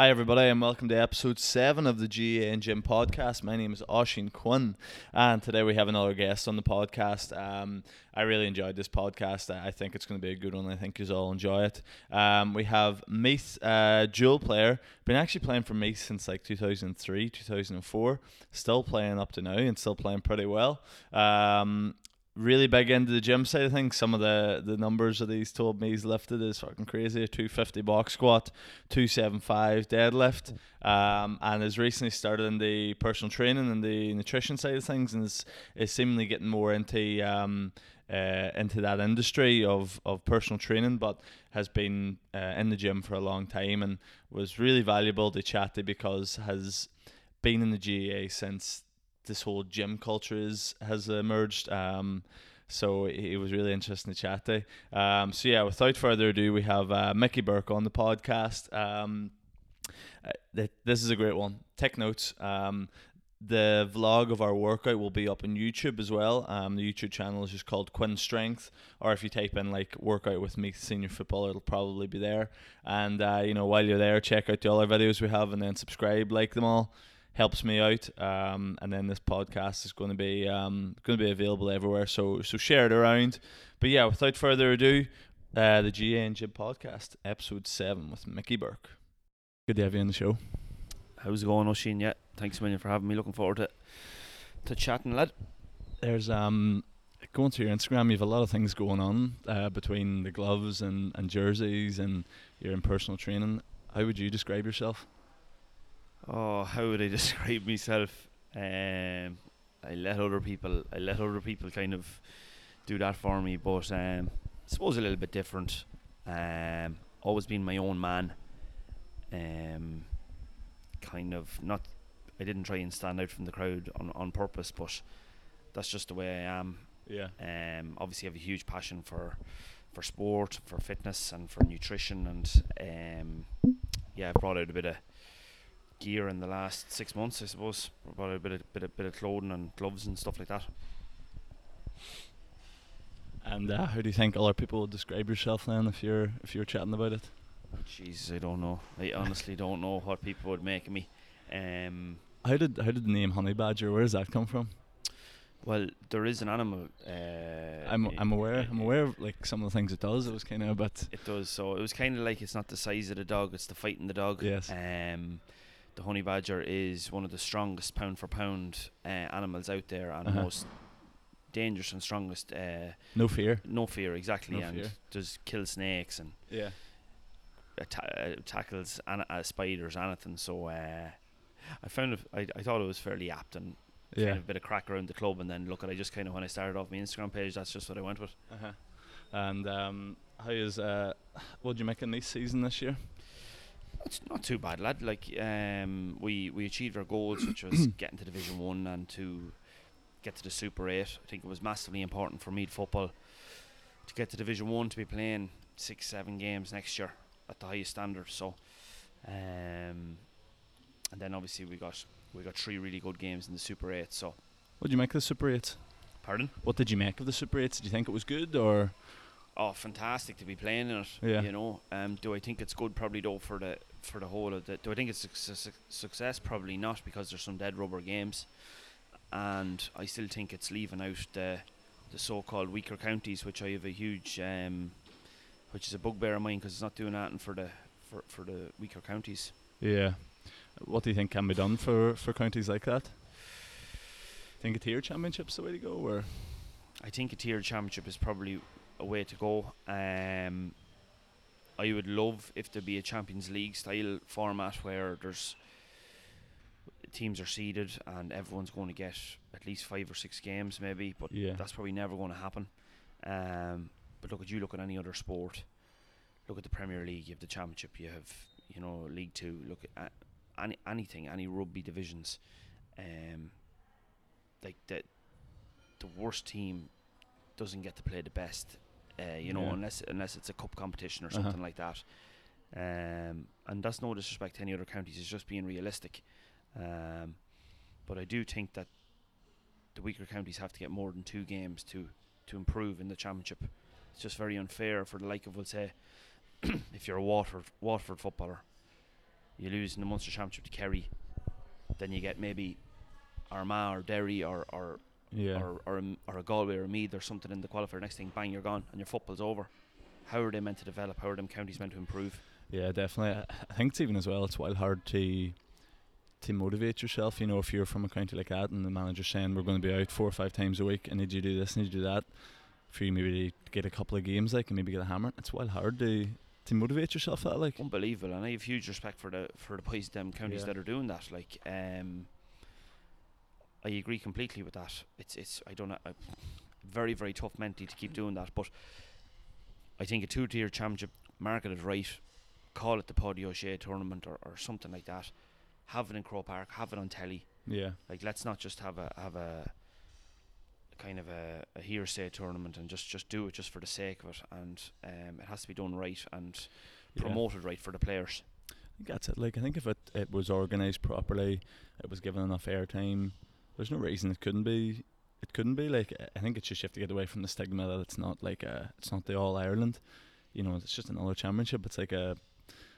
Hi, everybody, and welcome to episode 7 of the GAA and Gym podcast. My name is Oisin Quinn, and today we have another guest on the podcast. Um, I really enjoyed this podcast. I think it's going to be a good one. I think you all enjoy it. Um, we have Meath, uh, dual player, been actually playing for Meath since like 2003, 2004, still playing up to now and still playing pretty well. Um, really big into the gym side of things. Some of the the numbers that he's told me he's lifted is fucking crazy. Two fifty box squat, two seven five deadlift, um, and has recently started in the personal training and the nutrition side of things, and is is seemingly getting more into um. Uh, into that industry of, of personal training, but has been uh, in the gym for a long time and was really valuable to chat to because has been in the GAA since this whole gym culture is has emerged. Um, so it was really interesting to chat to. Um, so yeah, without further ado, we have uh, Mickey Burke on the podcast. Um, uh, th- this is a great one. Take notes. Um, the vlog of our workout will be up on YouTube as well. Um, the YouTube channel is just called Quinn Strength, or if you type in like workout with me senior football, it'll probably be there. And uh, you know, while you're there, check out the other videos we have, and then subscribe, like them all helps me out. Um, and then this podcast is going to be um, going to be available everywhere. So so share it around. But yeah, without further ado, uh, the GAA and Gym podcast, episode seven with Mickey Burke. Good to have you on the show. How's it going, Oisin? Yeah, thanks a million for having me. Looking forward to to chatting, lad. There's um going through your Instagram, you have a lot of things going on uh, between the gloves and, and jerseys and you're in personal training. How would you describe yourself? Oh, how would I describe myself? Um, I let other people, I let other people kind of do that for me, but um, I suppose a little bit different. Um, always been my own man. Um, kind of not. I didn't try and stand out from the crowd on on purpose, but that's just the way I am. Yeah. Um, obviously, I have a huge passion for for sport, for fitness, and for nutrition, and um, yeah, I've brought out a bit of gear in the last six months, I suppose. Brought out a bit of bit of bit of clothing and gloves and stuff like that. And uh, how do you think other people would describe yourself then if you're if you're chatting about it? Jesus, I don't know. I honestly don't know what people would make of me. Um, how did how did the name Honey Badger? Where does that come from? Well, there is an animal. Uh, I'm I'm aware. I'm aware of like some of the things it does. It was kind of a bit. It does. So it was kind of like it's not the size of the dog; it's the fight in the dog. Yes. Um, the honey badger is one of the strongest pound for pound uh, animals out there and Uh-huh. most dangerous and strongest. Uh, No fear. no fear, exactly, No and fear. does kill snakes and Yeah. atta- uh, tackles an- uh, spiders, anything. So uh, I found it, I, I thought it was fairly apt and kind Yeah. of a bit of crack around the club. And then look at I just kind of when I started off my Instagram page, that's just what I went with. Uh-huh. And um, how is uh, what did you make in this season this year? It's not too bad, lad. Like um, we we achieved our goals, which was getting to Division One and to get to the Super Eight. I think it was massively important for Meath football to get to Division One to be playing six, seven games next year at the highest standard. So, um, and then obviously we got we got three really good games in the Super Eight. So, What did you make of the Super Eight? pardon. What did you make of the Super Eight? Did you think it was good or? Oh, fantastic to be playing in it. Yeah. You know, um, do I think it's good? Probably though for the for the whole of the. Do I think it's a success? Probably not because there's some dead rubber games, and I still think it's leaving out the the so-called weaker counties, which I have a huge, um, which is a bugbear of mine because it's not doing anything for the for for the weaker counties. Yeah. What do you think can be done for, for counties like that? Think a tier championship's the way to go, or I think a tier championship is probably a way to go. Um, I would love if there be a Champions League style format where there's teams are seeded and everyone's going to get at least five or six games, maybe. But yeah, that's probably never going to happen. Um, but look at you look at any other sport. Look at the Premier League. You have the Championship. You have you know League Two. Look at uh, any anything, any rugby divisions. Um, like that, the worst team doesn't get to play the best. Uh, you know, Yeah. unless unless it's a cup competition or Uh-huh. something like that. Um, and that's no disrespect to any other counties. It's just being realistic. Um, but I do think that the weaker counties have to get more than two games to to improve in the championship. It's just very unfair for the like of, we'll say, if you're a Waterford Waterford footballer, You lose in the Munster Championship to Kerry, then you get maybe Armagh or Derry or or Yeah. or or, a- or a Galway or a Meath or something in the qualifier. Next thing, bang, you're gone, and your football's over. How are they meant to develop? How are them counties meant to improve? Yeah, definitely. I- think it's even as well. It's wild hard to to motivate yourself. You know, if you're from a county like that, and the manager's saying we're going to be out four or five times a week, and need you do this, need you do that, for you maybe to get a couple of games like, and maybe get a hammer. It's wild hard to to motivate yourself. That like, Unbelievable, and I have huge respect for the for the boys, them counties Yeah. that are doing that. Like, um, I agree completely with that. It's it's I don't know, very very tough mentally to keep doing that, but I think a two tier championship, market it right, call it the Paddy O'Shea tournament or, or something like that. Have it in Croke Park, have it on telly. yeah, Like, let's not just have a have a kind of a, a hearsay tournament and just just do it just for the sake of it. And um, it has to be done right and yeah. promoted right for the players. I think that's it. Like I think if it, it was organised properly, it was given enough airtime. There's no reason it couldn't be. It couldn't be like I think it's just you have to get away from the stigma that it's not like a, it's not the All Ireland. You know, it's just another championship. It's like a,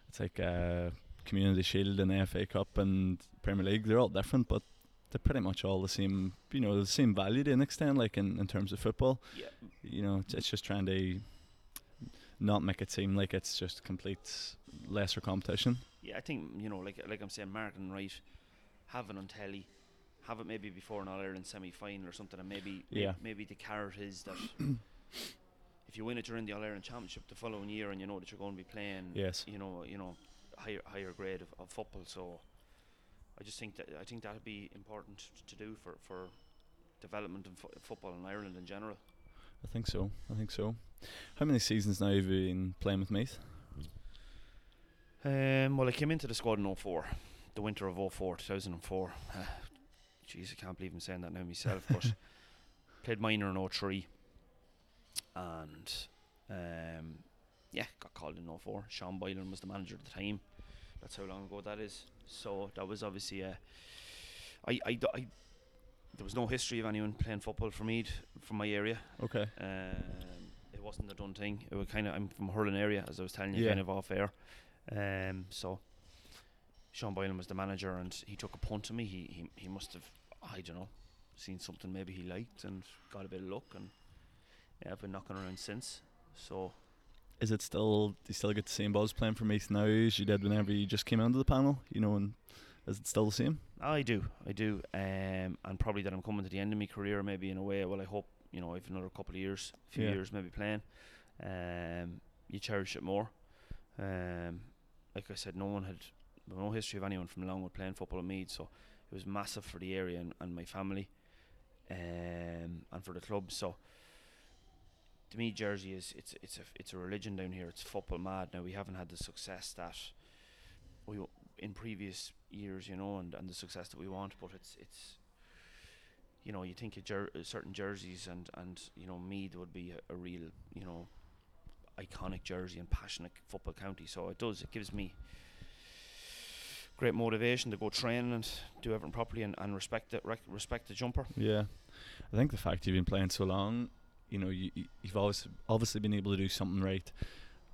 it's like a Community Shield and FA Cup and Premier League. They're all different, but they're pretty much all the same. You know, the same value to an extent. Like in, in terms of football, Yeah, you know, it's, it's just trying to not make it seem like it's just complete lesser competition. yeah. I think you know, like like I'm saying, Martin right, have it on telly, have it maybe before an All Ireland semi final or something, and maybe Yeah. maybe the carrot is that if you win it during the All Ireland Championship the following year, and you know that you're going to be playing, Yes. you know, you know, higher higher grade of, of football. So I just think that I think that'd be important to do for for development of fo- football in Ireland in general. I think so. I think so. How many seasons now have you been playing with Meath? Um, well, I came into the squad in 04, the winter of 04, 2004. Jeez, I can't believe I'm saying that now myself, but played minor in 03. And um, yeah, got called in 04. Sean Boylan was the manager at the time. That's how long ago that is. So that was obviously a. I, I, I- there was no history of anyone playing football for me from my area. Okay. Um, it wasn't a done thing. It was kind of I'm from Hurling area, as I was telling you, Yeah. kind of off air. Um, so Sean Boylan was the manager, and he took a punt to me. He he he must have I don't know seen something maybe he liked and got a bit of luck, and yeah, I've been knocking around since. So Is it still? Do you still get the same buzz playing for Meath now as you did whenever you just came onto the panel? You know, and is it still the same? I do, I do, um, and probably that I'm coming to the end of my career, maybe in a way. Well, I hope you know, I've another couple of years, a few Yeah. years maybe playing. Um, you cherish it more. Um, like I said, no one had no history of anyone from Longwood playing football at Meath, so it was massive for the area and, and my family, um, and for the club. So to me, Jersey is it's it's a it's a religion down here. It's football mad. Now we haven't had the success that we in previous years, you know, and, and the success that we want. But it's it's you know you think of jer- certain jerseys and and you know Meath would be a, a real you know iconic jersey and passionate football county. So it does. It gives me great motivation to go train and do everything properly and, and respect the rec- respect the jumper. Yeah, I think the fact you've been playing so long, you know, you you- you've always obviously been able to do something right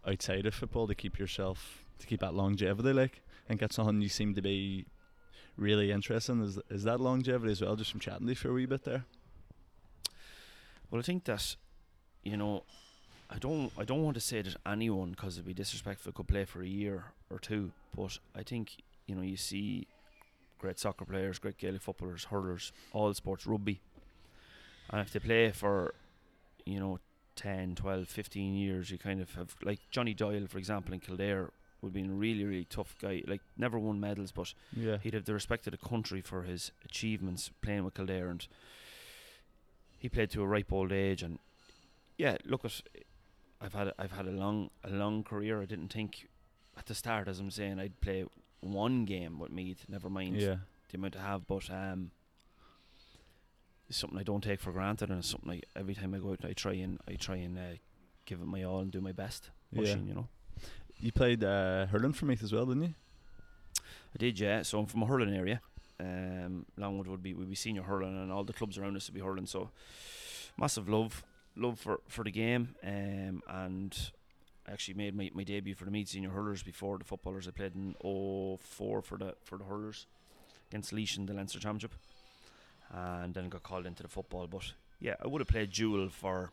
outside of football to keep yourself to keep that longevity. Like, I think that's something you seem to be really interested in. Is is that longevity as well? Just from chatting to you for a wee bit there. Well, I think that you know, I don't I don't want to say that anyone, because it'd be disrespectful, could play for a year or two. But I think you know you see great soccer players, great Gaelic footballers, hurlers, all sports, rugby, and if they play for you know 10, 12, 15 years, you kind of have like Johnny Doyle, for example, in Kildare. Would be a really, really tough guy. Like never won medals, but Yeah. he'd have the respect of the country for his achievements playing with Kildare and he played to a ripe old age and yeah look at I've had a, I've had a long a long career I didn't think at the start as I'm saying I'd play one game with Meath never mind Yeah. the amount I have but um it's something I don't take for granted and it's something I every time I go out I try and I try and uh, give it my all and do my best Yeah. you know You played uh, hurling for Meath as well, didn't you? I did, yeah. So I'm from a hurling area. Um, Longwood would be would be senior hurling, and all the clubs around us would be hurling. So massive love, love for, for the game, um, and actually made my, my debut for the Meath senior hurlers before the footballers. I played in 04 for the for the hurlers against Laois in the Leinster Championship, and then got called into the football. But yeah, I would have played dual for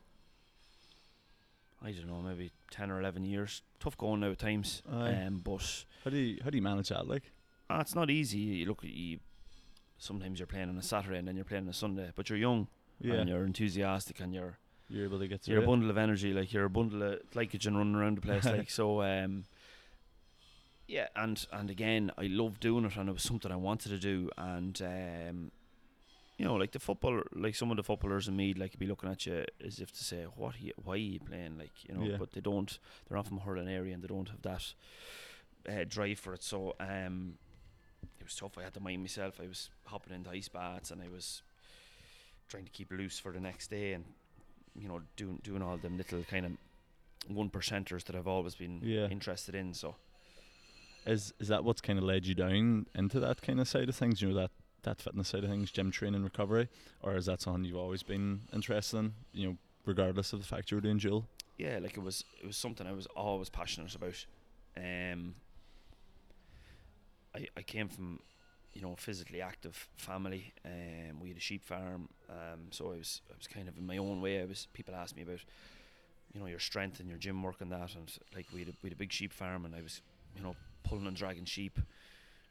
I don't know, maybe ten or eleven years. Tough going now at times, Aye. um, but How do you how do you manage that? Like, ah, it's not easy. You look, you sometimes you're playing on a Saturday and then you're playing on a Sunday, but you're young yeah, and you're enthusiastic and you're you're able to get you're a bundle of energy, like you're a bundle of glycogen running around the place, like so. Um, yeah, and and again, I love doing it, and it was something I wanted to do, and um, you know, like the footballer, like some of the footballers in Meath, like be looking at you as if to say, "What? Are you, why are you playing?" Like you know, Yeah. but they don't. They're not from a hurling area, and they don't have that uh, drive for it. So um, it was tough. I had to mind myself. I was hopping into ice baths, and I was trying to keep loose for the next day, and you know, doing doing all them little kind of one percenters that I've always been Yeah. interested in. So Is is that what's kind of led you down into that kind of side of things? You know that that fitness side of things, gym training, recovery, or is that something you've always been interested in? You know, regardless of the fact you were doing dual. yeah, like it was it was something I was always passionate about. Um, I I came from you know physically active family. Um, we had a sheep farm. Um, so I was I was kind of in my own way. I was people asked me about you know your strength and your gym work and that, and like we had a, we had a big sheep farm, and I was you know pulling and dragging sheep.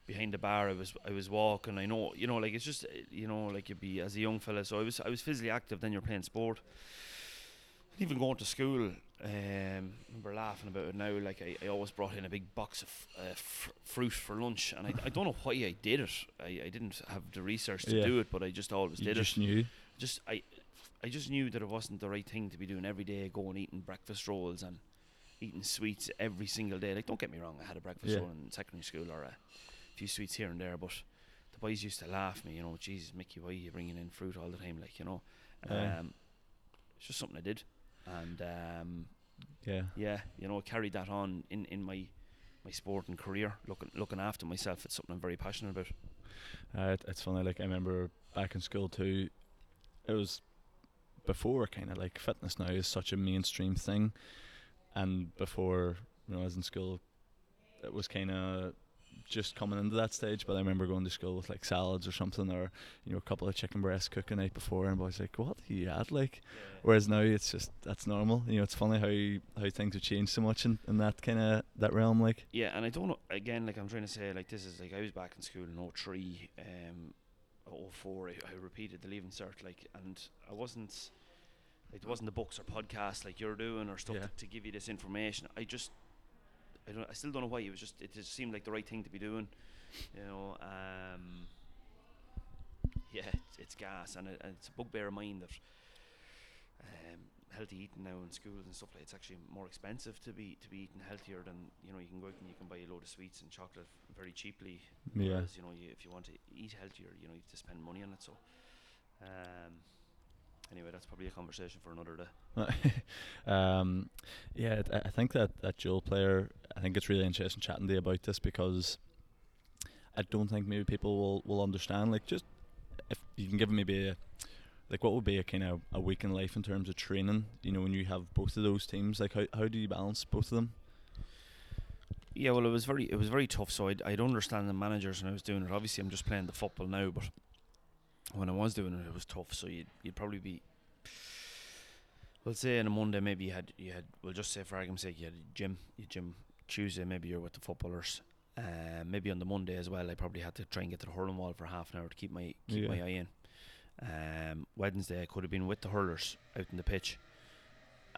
Behind the bar, I was I was walking. I know, you know, like it's just, you know, like you'd be as a young fella. So I was I was physically active. Then you're playing sport even going to school, um, remember laughing about it now. Like I, I always brought in a big box of uh, fr- fruit for lunch, and I, I don't know why I did it. I, I didn't have the research to Yeah. do it, but I just always You did just it. knew. Just I, I just knew that it wasn't the right thing to be doing every day, going eating breakfast rolls and eating sweets every single day. Like don't get me wrong, I had a breakfast Yeah. roll in secondary school or a few sweets here and there, but the boys used to laugh at me. You know, Jesus, Mickey, why are you bringing in fruit all the time? Like you know, Aye. um, it's just something I did, and um, Yeah. yeah, you know, I carried that on in, in my my sport and career, looking looking after myself. It's something I'm very passionate about. Uh, it, it's funny. Like I remember back in school too. It was before kind of like fitness now is such a mainstream thing, and before when I was in school, it was kind of just coming into that stage. But I remember going to school with like salads or something, or you know a couple of chicken breasts cooked the night before, and boys like, "What do you add?" Like, whereas now it's just that's normal. You know, it's funny how how things have changed so much in, in that kind of that realm. Like, Yeah, and I don't know. Again, like I'm trying to say, like this is like I was back in school in 03, um, 04. I, I repeated the leaving cert, like, and I wasn't there wasn't the books or podcasts like you're doing or stuff Yeah. to, to give you this information. I just, I don't, I still don't know why. It was just, it just seemed like the right thing to be doing, you know. Um, yeah, it's, it's gas, and, it, and it's a bugbear of mine that um, healthy eating now in schools and stuff like it's actually more expensive to be to be eating healthier than you know you can go out and you can buy a load of sweets and chocolate very cheaply. Yeah. Whereas, you know you, if you want to eat healthier, you know you have to spend money on it. So, um, anyway, that's probably a conversation for another day. um, yeah, I- I think that that dual player. I think it's really interesting chatting to you about this because I don't think maybe people will will understand. Like, just if you can give maybe a like what would be a kind of a week in life in terms of training. You know, when you have both of those teams, like how how do you balance both of them? Yeah, well, it was very it was very tough. So I'd, I'd understand the managers when I was doing it. Obviously, I'm just playing the football now, but when I was doing it, it was tough. So you'd you'd probably be. Well, say on a Monday, maybe you had you had. we'll just say for argument's sake, you had a gym. You gym Tuesday, maybe you're with the footballers. Uh, maybe on the Monday as well, I probably had to try and get to the hurling wall for half an hour to keep my keep Yeah. my eye in. Um, Wednesday, I could have been with the hurlers out in the pitch.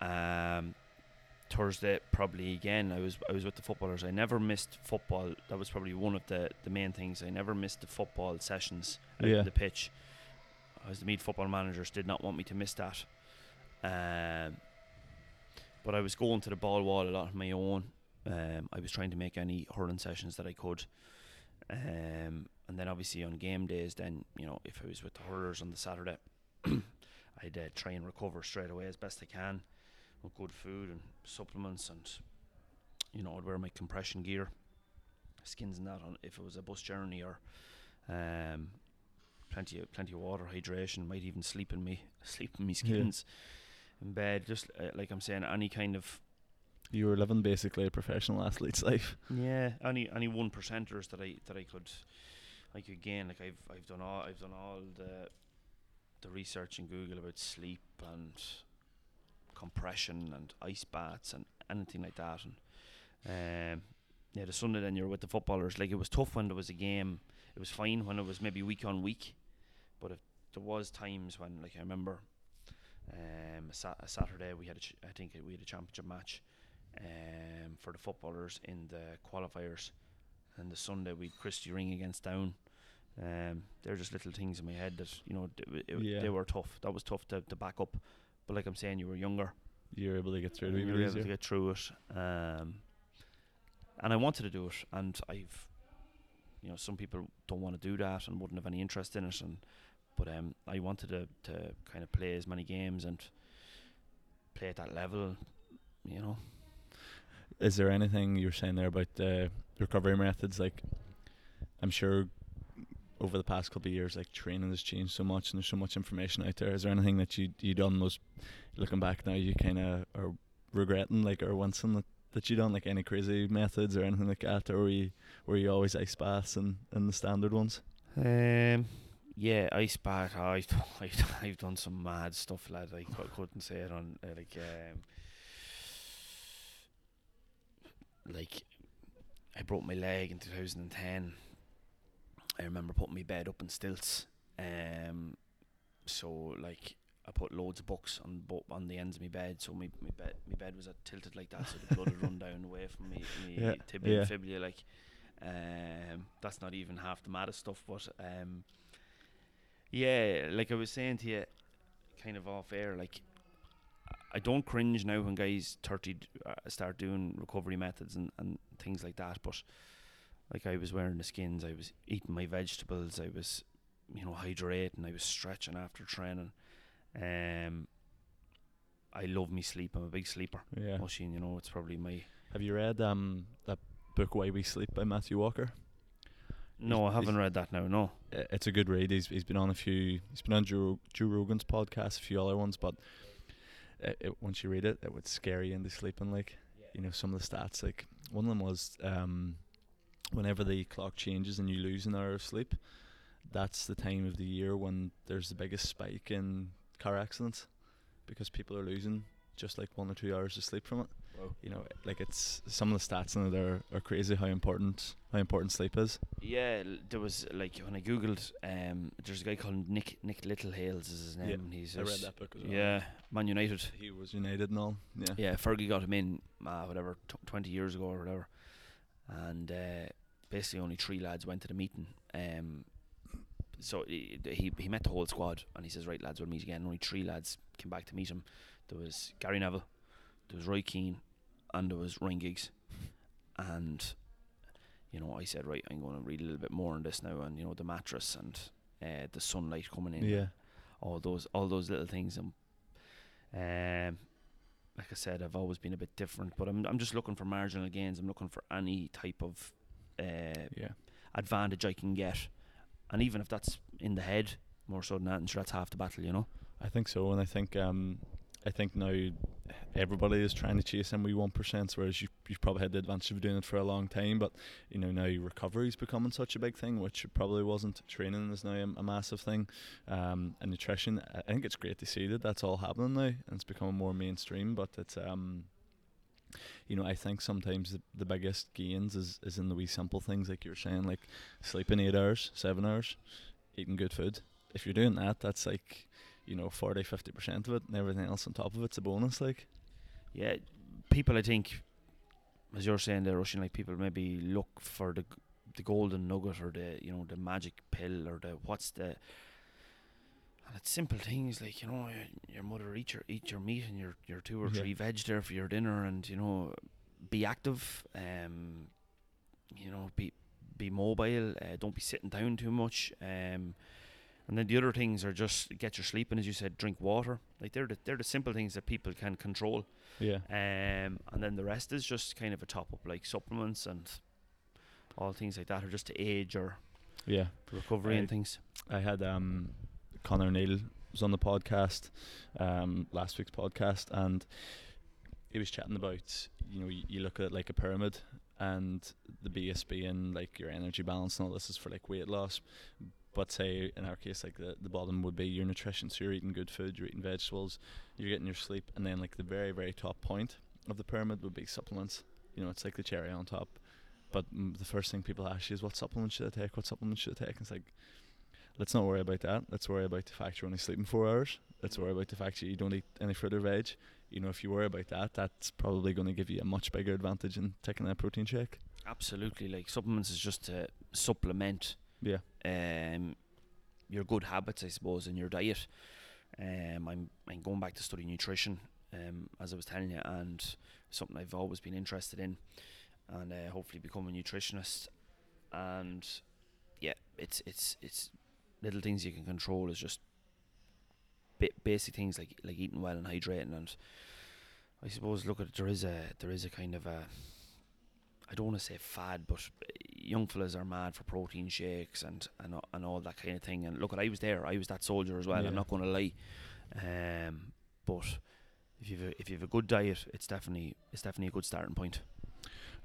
Um, Thursday probably again I was I was with the footballers. I never missed football. That was probably one of the, the main things. I never missed the football sessions out Yeah. the pitch. As the Meath football managers did not want me to miss that. Um, but I was going to the ball wall a lot on my own. Um, I was trying to make any hurling sessions that I could. Um, and then obviously on game days, then you know if I was with the hurlers on the Saturday, I'd uh, try and recover straight away as best I can good food and supplements and you know I'd wear my compression gear skins and that on if it was a bus journey or um plenty of plenty of water hydration might even sleep in me sleep in me Yeah. skins in bed just uh, like I'm saying any kind of You were living basically a professional athlete's life. Yeah, any any one percenters that I that I could I could gain. Like I've I've done all I've done all the the research in Google about sleep and compression and ice baths and anything like that. And um, yeah, the Sunday then you're with the footballers. Like it was tough when there was a game. It was fine when it was maybe week on week, but if there was times when like I remember um, a, sa- a Saturday we had a ch- I think we had a championship match um, for the footballers in the qualifiers, and the Sunday we Christy Ring against Down. Um, they're just little things in my head that you know d- it, Yeah. they were tough. That was tough to, to back up. But like I'm saying, you were younger. You were able to get through it and you were able to get through it. Um, and I wanted to do it, and I've, you know, some people don't want to do that and wouldn't have any interest in it, and but um, I wanted to to kind of play as many games and play at that level, you know. Is there anything you were saying there about the recovery methods? Like, I'm sure over the past couple of years, like training has changed so much, and there's so much information out there. Is there anything that you you done most looking back now you kind of are regretting, like or wincing that, that you done, like any crazy methods or anything like that, or were you were you always ice baths and, and the standard ones? Um, yeah, ice bath. oh, I've I've, I've done some mad stuff, lad. I cou- couldn't say it on uh, like um, like I broke my leg in 2010. I remember putting my bed up in stilts. Um, so like I put loads of books on bo- on the ends of my bed, so my my bed my bed was uh, tilted like that, so the blood would run down away from me, me Yeah, tibia yeah. and fibula. Like, um, that's not even half the maddest stuff, but um, yeah, like I was saying to you, kind of off air, like I don't cringe now when guys thirty d- uh, start doing recovery methods and and things like that, but like I was wearing the skins, I was eating my vegetables, I was you know hydrating, I was stretching after training. Um, I love me sleep. I'm a big sleeper. Yeah. Machine, you know, it's probably my. Have you read um that book Why We Sleep by Matthew Walker? No, I haven't read that now. No. It's a good read. He's he's been on a few. He's been on Joe, Joe Rogan's podcast, a few other ones, but it, it, once you read it, it would scare you into sleeping. Like you know, some of the stats. Like one of them was um, whenever the clock changes and you lose an hour of sleep, that's the time of the year when there's the biggest spike in car accidents because people are losing just like one or two hours of sleep from it. Wow. You know, like it's some of the stats in it are, are crazy how important how important sleep is. Yeah, there was like when I googled, um, there's a guy called Nick Nick Littlehales is his name. Yeah, and he's I read that book as well. Yeah, Man United. He was United and all. Yeah. Yeah, Fergie got him in, uh, whatever, t- twenty years ago or whatever, and uh, basically only three lads went to the meeting. Um, so he, he he met the whole squad, and he says, "Right, lads, we'll meet again." Only three lads came back to meet him. There was Gary Neville, there was Roy Keane, and there was Ryan Giggs. And you know, I said, "Right, I'm going to read a little bit more on this now." And you know, the mattress and uh, the sunlight coming in Yeah. all those all those little things and um like I said I've always been a bit different but I'm I'm just looking for marginal gains. I'm looking for any type of uh, Yeah. advantage I can get. And even if that's in the head more so than that and sure that's half the battle you know? I think so, and I think um, I think now everybody is trying to chase wee one percent, whereas you you've probably had the advantage of doing it for a long time. But you know now recovery is becoming such a big thing, which probably wasn't. Training is now a, a massive thing, um, and nutrition. I think it's great to see that that's all happening now, and it's becoming more mainstream. But it's um, you know, I think sometimes the, the biggest gains is, is in the wee simple things like you were saying, like sleeping eight hours, seven hours, eating good food. If you're doing that, that's like you know 40 50% of it and everything else on top of it's a bonus like yeah people I think as you're saying there Russian like people maybe look for the the golden nugget or the you know the magic pill or the what's the and it's simple things like you know your, your mother eat your eat your meat and your your two or Yeah. three veg there for your dinner and you know be active um you know be be mobile uh, don't be sitting down too much um and then the other things are just get your sleep and as you said drink water. Like they're the, they're the simple things that people can control. Yeah. Um, and then the rest is just kind of a top up like supplements and all things like that, or just to age or yeah. recovery I- and things. i had um connor neal was on the podcast um last week's podcast and he was chatting about you know you, you look at it like a pyramid and the BSB and like your energy balance and all this is for like weight loss but say in our case like the, the bottom would be your nutrition. So you're eating good food you're eating vegetables you're getting your sleep. And then like the very very top point of the pyramid would be supplements. You know it's like the cherry on top. But mm, the first thing people ask you is what supplements should i take? What supplements should i take? And it's like let's not worry about that. Let's worry about the fact you're only sleeping four hours. Let's worry about the fact that you don't eat any fruit or veg. You know if you worry about that that's probably going to give you a much bigger advantage in taking that protein shake. Absolutely, like supplements is just to supplement yeah um, your good habits, I suppose, in your diet. Um, I'm I'm going back to study nutrition, um, as I was telling you, and something I've always been interested in, and uh, hopefully become a nutritionist. And yeah, it's it's it's little things you can control is just ba- basic things like like eating well and hydrating, and I suppose look at there is a there is a kind of a I don't want to say fad, but young fellas are mad for protein shakes and and and all that kind of thing. And look, I was there. I was that soldier as well. Yeah. I'm not going to lie. Um, but if you've a, if you've a good diet, it's definitely it's definitely a good starting point.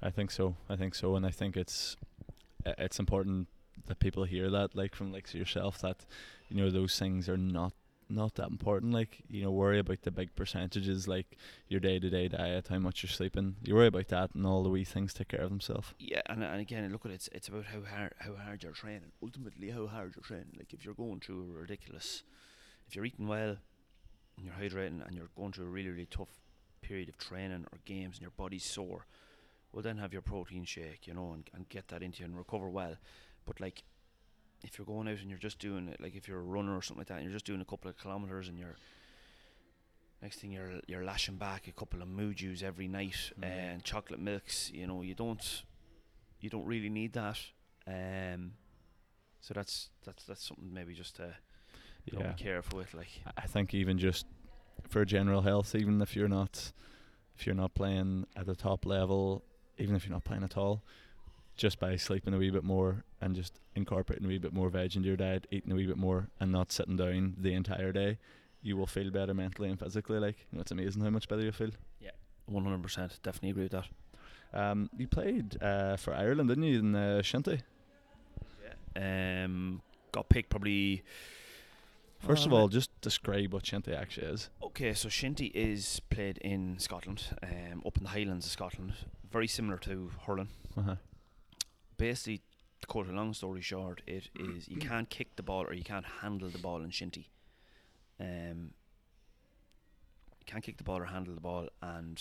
I think so. I think so, and I think it's it's important that people hear that, like from like yourself, that you know those things are not not that important. Like you know, worry about the big percentages, like your day to day diet, how much you're sleeping. You worry about that, and all the wee things take care of themselves. Yeah, and and again, look at it. It's, it's about how hard how hard you're training. Ultimately, how hard you're training. Like if you're going through a ridiculous, if you're eating well, and you're hydrating, and you're going through a really really tough period of training or games, and your body's sore, well then have your protein shake, you know, and, and get that into you and recover well. But like, if you're going out and you're just doing it, like if you're a runner or something like that, and you're just doing a couple of kilometers, and you're next thing you're you're lashing back a couple of moojus every night Mm. and chocolate milks, you know, you don't you don't really need that. Um, so that's that's that's something maybe just to you know, Yeah, be careful with. Like, I think even just for general health, even if you're not if you're not playing at the top level, even if you're not playing at all, just by sleeping a wee bit more and just incorporating a wee bit more veg into your diet, eating a wee bit more, and not sitting down the entire day, you will feel better mentally and physically. Like you know, it's amazing how much better you feel. Yeah, one hundred percent, definitely agree with that. Um, you played uh, for Ireland, didn't you, in uh, Shinty? Um, got picked probably. First of Uh, all, just describe what Shinty actually is. Okay, so Shinty is played in Scotland, um, up in the Highlands of Scotland, very similar to hurling. Uh-huh. Basically, to cut a long story short, it is you can't kick the ball or you can't handle the ball in Shinty. Um, you can't kick the ball or handle the ball, and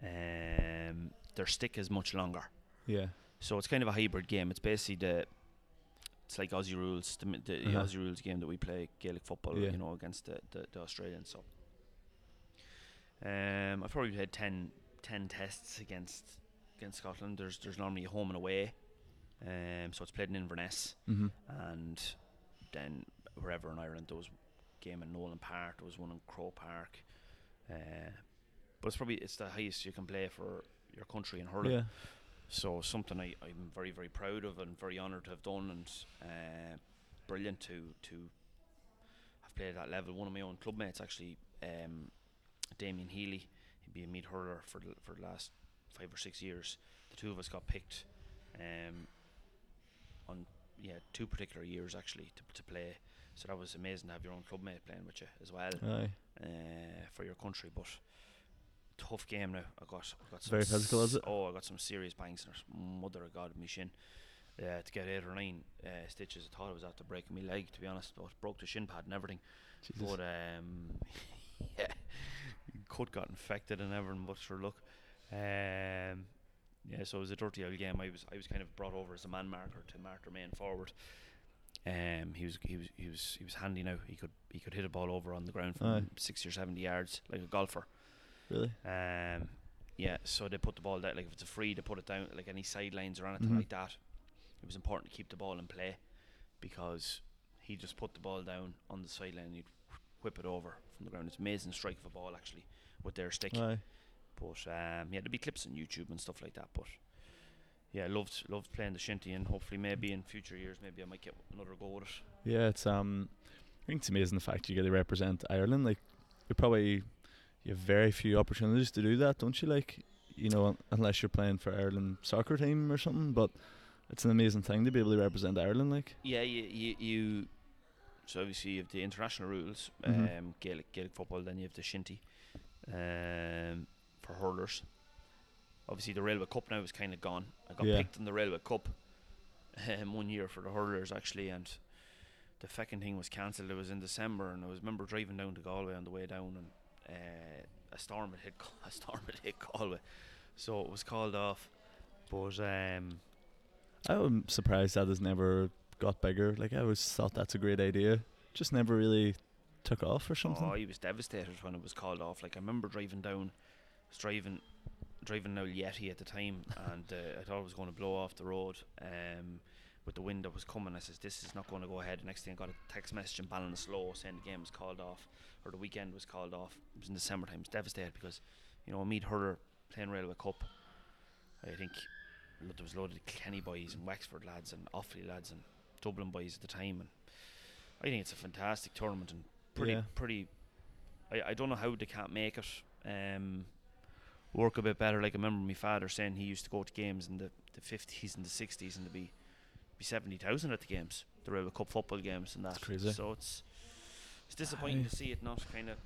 um, their stick is much longer. Yeah. So it's kind of a hybrid game. It's basically the it's like Aussie rules, the, the Uh-huh. Aussie rules game that we play Gaelic football, Yeah. you know, against the, the, the Australians. So um, I've probably had 10, 10 tests against against Scotland. There's there's normally a home and away, um, so it's played in Inverness Mm-hmm. and then wherever in Ireland there was game in Nolan Park, there was one in Croke Park. Uh, but it's probably it's the highest you can play for your country in hurling. Yeah. So something I, I'm very very proud of and very honoured to have done and uh, brilliant to to have played at that level. One of my own club mates actually, um, Damien Healy, he'd be a Meath hurler for the, for the last five or six years. The two of us got picked um, yeah two particular years actually to to play. So that was amazing to have your own club mate playing with you as well Aye. uh, for your country. But tough game now. I got, I got some Very physical, is it? Oh, I got some serious bangs in. Mother of God, my shin. Uh, to get eight or nine uh, stitches, I thought I was after breaking my leg. To be honest, but broke the shin pad and everything. Jesus. But um, yeah, cut got infected and everything. But sure, look, um, yeah. So it was a dirty old game. I was I was kind of brought over as a man marker to mark their main forward. Um, he was he was he was he was handy now. He could he could hit a ball over on the ground from Aye. sixty or seventy yards like a golfer. Really? Um, yeah. So they put the ball down. Like if it's a free, they put it down. Like any sidelines or anything Mhm. like that. It was important to keep the ball in play because he just put the ball down on the sideline. and He'd whip it over from the ground. It's amazing strike of a ball actually with their stick. Aye. But um, yeah, there'll be clips on YouTube and stuff like that. But yeah, loved loved playing the shinty, and hopefully maybe in future years maybe I might get another go with it. Yeah, it's um, I think it's amazing the fact you get to represent Ireland. Like, you probably, you have very few opportunities to do that, don't you? Like, you know, un- unless you're playing for Ireland soccer team or something. But it's an amazing thing to be able to represent Ireland. Like, Yeah, you, you, you so obviously you have the international rules, Mhm. um, Gaelic, Gaelic football, then you have the shinty um, for hurlers. Obviously, the Railway Cup now is kind of gone. I got Yeah. picked in the Railway Cup um, one year for the hurlers actually, and the second thing was cancelled. It was in December, and I was remember driving down to Galway on the way down, and uh, a storm had hit a storm had hit Galway, so it was called off. But um, I'm surprised that has never got bigger. Like, I always thought that's a great idea. Just never really took off or something. Oh, he was devastated when it was called off. Like I remember driving down, was driving, driving now Yeti at the time, and uh, I thought it was going to blow off the road. Um, with the wind that was coming, I says this is not going to go ahead. The next thing I got a text message in Ballinasloe saying the game was called off, or the weekend was called off. It was in December time. I was devastated because, you know, Meath Hurler playing Railway Cup. I think there was a load of Kenny boys and Wexford lads and Offaly lads and Dublin boys at the time, and I think it's a fantastic tournament and pretty Yeah. pretty. I, I don't know how they can't make it um, work a bit better. Like I remember my father saying he used to go to games in the the fifties and the sixties and to be be seventy thousand at the games, the Railway Cup football games and that. That's crazy. So it's it's disappointing Aye. to see it not kind of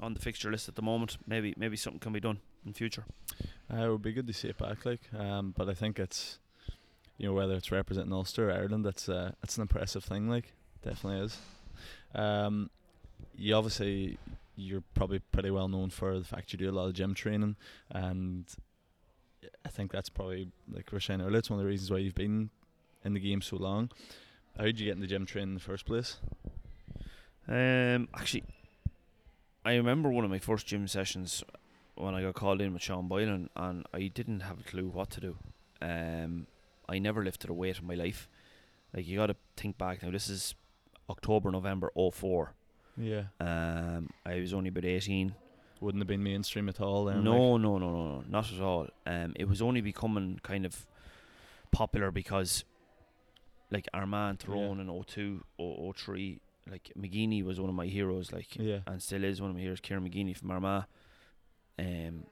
on the fixture list at the moment. Maybe maybe something can be done in future. Uh, it would be good to see it back, like. Um, but I think it's, you know, whether it's representing Ulster or Ireland, that's uh, it's an impressive thing. Like, definitely is. Um, you obviously you're probably pretty well known for the fact you do a lot of gym training, and I think that's probably like we were saying earlier. It's one of the reasons why you've been in the game so long. How did you get in the gym training in the first place? Um, actually, I remember one of my first gym sessions when I got called in with Sean Boylan, and I didn't have a clue what to do. Um, I never lifted a weight in my life. Like you got to think back now. This is October, November 04. Yeah, Um, I was only about eighteen. wouldn't have been mainstream at all. Then, like. No, no, no, no, no, not at all. Um, it was only becoming kind of popular because, like Armagh Tyrone in 02, 0- 03, like McGeeney was one of my heroes, like, Yeah, and still is one of my heroes. Kieran McGeeney from Armagh, um,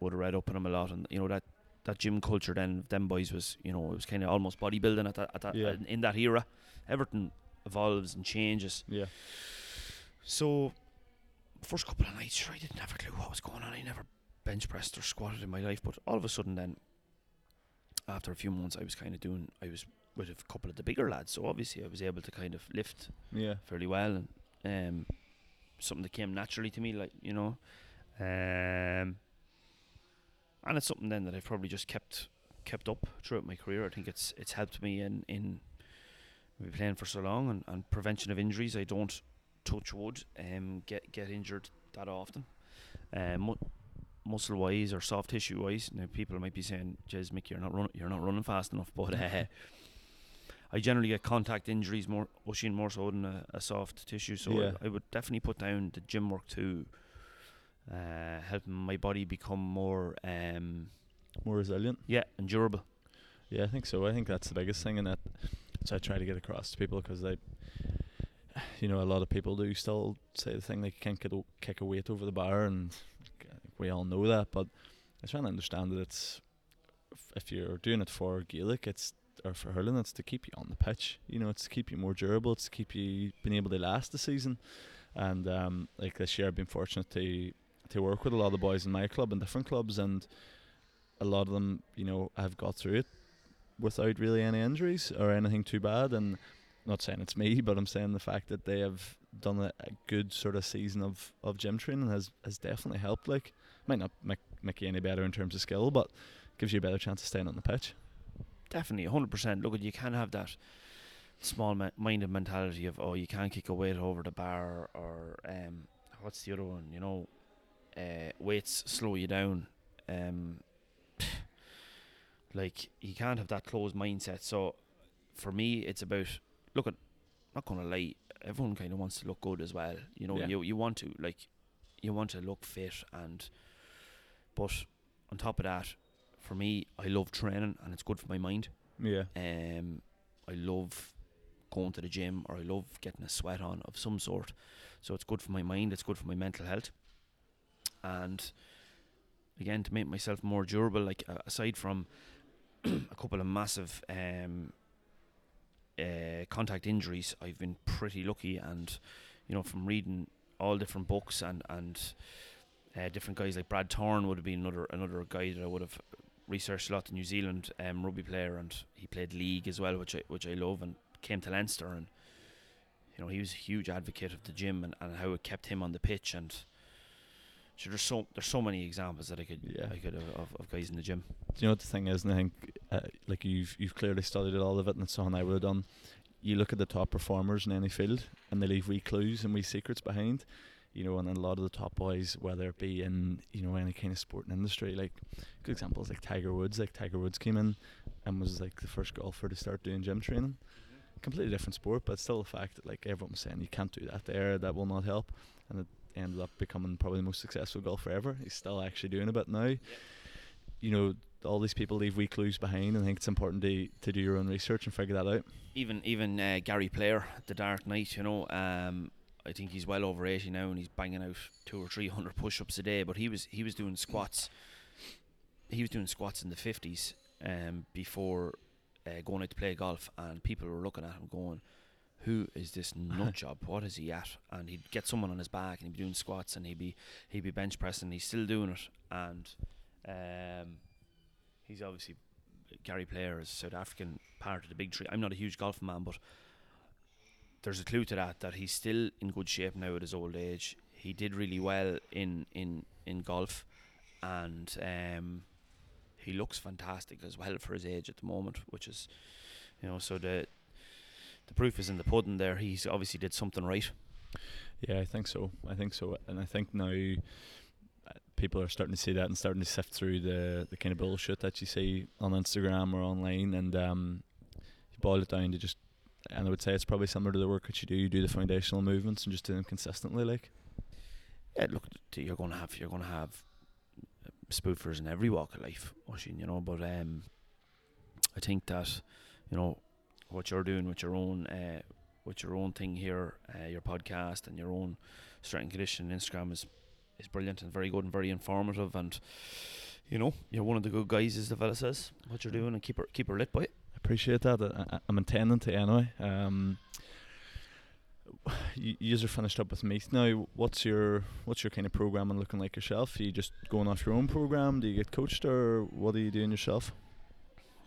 would have read up on him a lot, and you know that that gym culture then them boys was you know it was kind of almost bodybuilding at that at that Yeah. in that era. Everything evolves and changes. yeah, So, first couple of nights, sure, I didn't have a clue what was going on. I never bench pressed or squatted in my life, but all of a sudden, then, after a few months, I was kind of doing. I was with a couple of the bigger lads, so obviously I was able to kind of lift yeah. fairly well, and um, something that came naturally to me, like you know, um, and it's something then that I've probably just kept kept up throughout my career. I think it's it's helped me in in maybe playing for so long and, and prevention of injuries. I don't touch wood um get get injured that often. Um, mu- muscle wise or soft tissue wise. Now people might be saying, "Jez, Mick, you're not run- you're not running fast enough," but uh, I generally get contact injuries more, Oisin more so than a, a soft tissue. So Yeah. I, I would definitely put down the gym work to uh, helping my body become more um, More resilient. yeah and durable. Yeah, I think so. I think that's the biggest thing, and that so I try to get across to people because they, you know, a lot of people do still say the thing they can't get o- kick a weight over the bar, and we all know that. But I try to understand that it's if- if you're doing it for Gaelic, it's or for hurling, it's to keep you on the pitch. You know, it's to keep you more durable. It's to keep you being able to last the season. And um, like this year, I've been fortunate to to work with a lot of the boys in my club and different clubs, and a lot of them, you know, have got through it without really any injuries or anything too bad. And not saying it's me, but I'm saying the fact that they have done a, a good sort of season of, of gym training has, has definitely helped. Like, might not make, make you any better in terms of skill, but gives you a better chance of staying on the pitch. Definitely, hundred percent. Look, you can have that small ma- minded mentality of oh, you can't kick a weight over the bar, or um, what's the other one? You know, uh, weights slow you down. Um, like you can't have that closed mindset. So, for me, it's about look at. Not gonna lie, everyone kind of wants to look good as well. You know, Yeah. you you want to like, you want to look fit and, but on top of that, for me, I love training and it's good for my mind. Yeah. Um, I love going to the gym or I love getting a sweat on of some sort. So it's good for my mind. It's good for my mental health. and again to make myself more durable. Like uh, aside from a couple of massive um, uh, contact injuries, I've been pretty lucky, and you know from reading all different books and and uh, different guys like Brad Thorn would have been another another guy that I would have researched a lot. The New Zealand um, rugby player, and he played league as well, which I which I love, and came to Leinster, and you know he was a huge advocate of the gym and, and how it kept him on the pitch, and so there's so there's so many examples that I could Yeah. I could of, of, of guys in the gym. Do you know what the thing is? And I think, uh, like you've you've clearly studied all of it, and it's something I would have done. You look at the top performers in any field, and they leave wee clues and wee secrets behind. You know, and a lot of the top boys, whether it be in you know any kind of sporting industry, like good examples like Tiger Woods. Like Tiger Woods came in and was like the first golfer to start doing gym training. Completely different sport, but still the fact that like everyone was saying you can't do that there, that will not help, and it ended up becoming probably the most successful golfer ever. He's still actually doing a bit now. You know, all these people leave wee clues behind, and I think it's important to to do your own research and figure that out. even even uh, Gary Player, the Dark Knight, you know, um, I think he's well over eighty now, and he's banging out two or three hundred push-ups a day. But he was he was doing squats. He was doing squats in the fifties um, before uh, going out to play golf, and people were looking at him going, "Who is this nut job? What is he at?" And he'd get someone on his back, and he'd be doing squats, and he'd be he'd be bench pressing. He's still doing it, and um, he's obviously Gary Player is South African part of the big three. I'm not a huge golf man, but there's a clue to that that he's still in good shape now at his old age. He did really well in in in golf, and um, he looks fantastic as well for his age at the moment, which is, you know, so the the proof is in the pudding. There, he's obviously did something right. Yeah, I think so. I think so, and I think now uh, people are starting to see that and starting to sift through the the kind of bullshit that you see on Instagram or online, and um, you boil it down to just. And I would say it's probably similar to the work that you do. You do the foundational movements and just do them consistently, like. Yeah, look, you're going to have you're going to have uh, spoofers in every walk of life, Oisin, you know. But um, I think that you know what you're doing with your own uh, with your own thing here, uh, your podcast and your own strength and conditioning Instagram is is brilliant and very good and very informative. And you know, you're one of the good guys, as the fella says. What you're doing and keep her keep her lit by it. appreciate that. I, I'm intending to anyway. Um, you, you are finished up with Meath now. What's your what's your kind of programming looking like yourself? Are you just going off your own program? Do you get coached, or what are you doing yourself?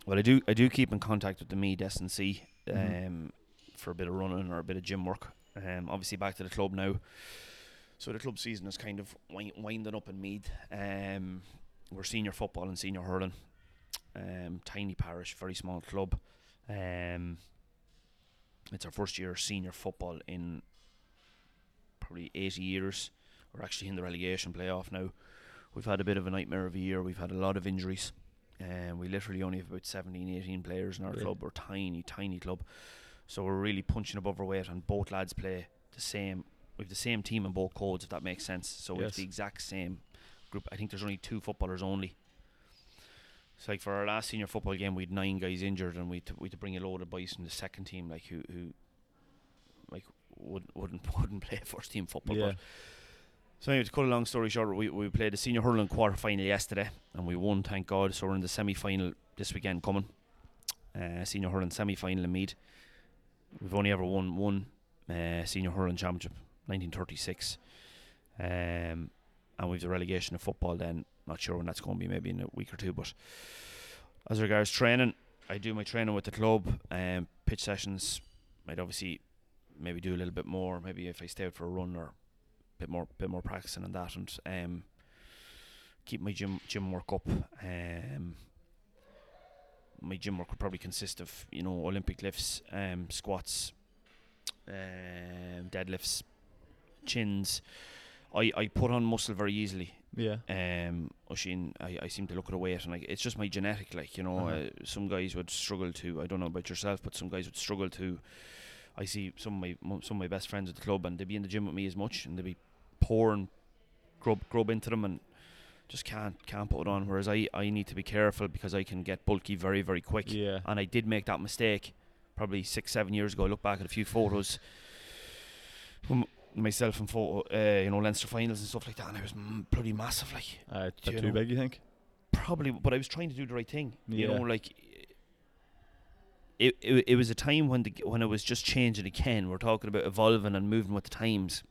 Well, I do I do keep in contact with the Meath S and C um, for a bit of running or a bit of gym work. Um, obviously back to the club now. So the club season is kind of wind, winding up in Meath. Um, we're senior football and senior hurling. Um, tiny parish, very small club. Um, it's our first year senior football in probably 80 years. We're actually in the relegation playoff now. We've had a bit of a nightmare of a year. We've had a lot of injuries. Um, we literally only have about 17, 18 players in our Yeah. club. We're a tiny, tiny club. So we're really punching above our weight, and both lads play the same. We have the same team in both codes, if that makes sense. So we have the exact same group. I think there's only two footballers only. So like for our last senior football game, we had nine guys injured, and we to, we had to bring a load of boys from the second team, like who who like would wouldn't wouldn't play first team football. yeah, But so anyway, to cut a long story short, we, we played the senior hurling quarter final yesterday, and we won, thank God. So we're in the semi final this weekend coming. Uh, senior hurling semi final in Meath. We've only ever won one uh, senior hurling championship, 1936, um, and we've the relegation of football. Then not sure when that's going to be, maybe in a week or two. But as regards training, I do my training with the club. Um, pitch sessions, I'd obviously maybe do a little bit more. Maybe if I stay out for a run or bit more bit more practicing and that and um keep my gym gym work up. Um my gym work would probably consist of, you know, Olympic lifts, um, squats, um, deadlifts, chins. I, I put on muscle very easily. yeah, Um, Oisin, I, I seem to look at a weight and like it's just my genetic. Like you know, Uh-huh. uh, some guys would struggle to. I don't know about yourself, but some guys would struggle to. I see some of my some of my best friends at the club, and they'd be in the gym with me as much, and they'd be pouring grub grub into them, and just can't can't put it on. Whereas I I need to be careful because I can get bulky very very quick, yeah. and I did make that mistake probably six seven years ago. I look back at a few photos. When, myself and photo, uh, you know, Leinster finals and stuff like that, and I was m- bloody massive, like Uh, too know? big, you think? probably, but I was trying to do the right thing. You know, like it, it, it was a time when the when it was just changing again. We're talking about evolving and moving with the times.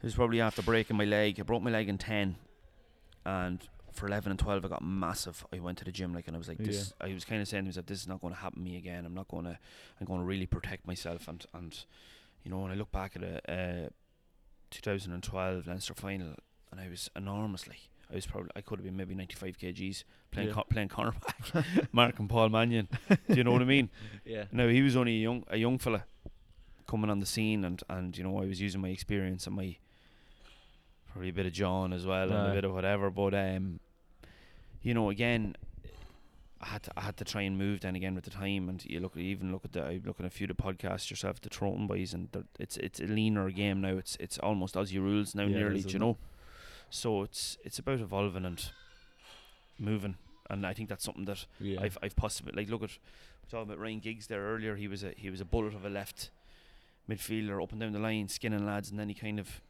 It was probably after breaking my leg. I broke my leg in ten, and for eleven and twelve, I got massive. I went to the gym like, and I was like, this. I was kind of saying to myself, this is not going to happen to me again. I'm not going to. I'm going to really protect myself, and and you know, when I look back at a, uh 2012 Leinster final, and I was enormously. I was probably I could have been maybe 95 kgs playing Yeah. co- playing cornerback, Mark and Paul Mannion. Do you know what I mean? Yeah. Now he was only a young a young fella coming on the scene, and and you know I was using my experience and my probably a bit of John as well and a bit of whatever. But um, you know again. I had to I had to try and move then again with the time, and you look even look at the I look at a few of the podcasts yourself, the Troughton boys, and it's it's a leaner game now. It's it's almost Aussie rules now, Yeah, nearly. do you know? So it's it's about evolving and moving, and I think that's something that Yeah. I've I've possibly like look at we talking about Ryan Giggs there earlier. He was a he was a bullet of a left midfielder up and down the line, skinning lads, and then he kind of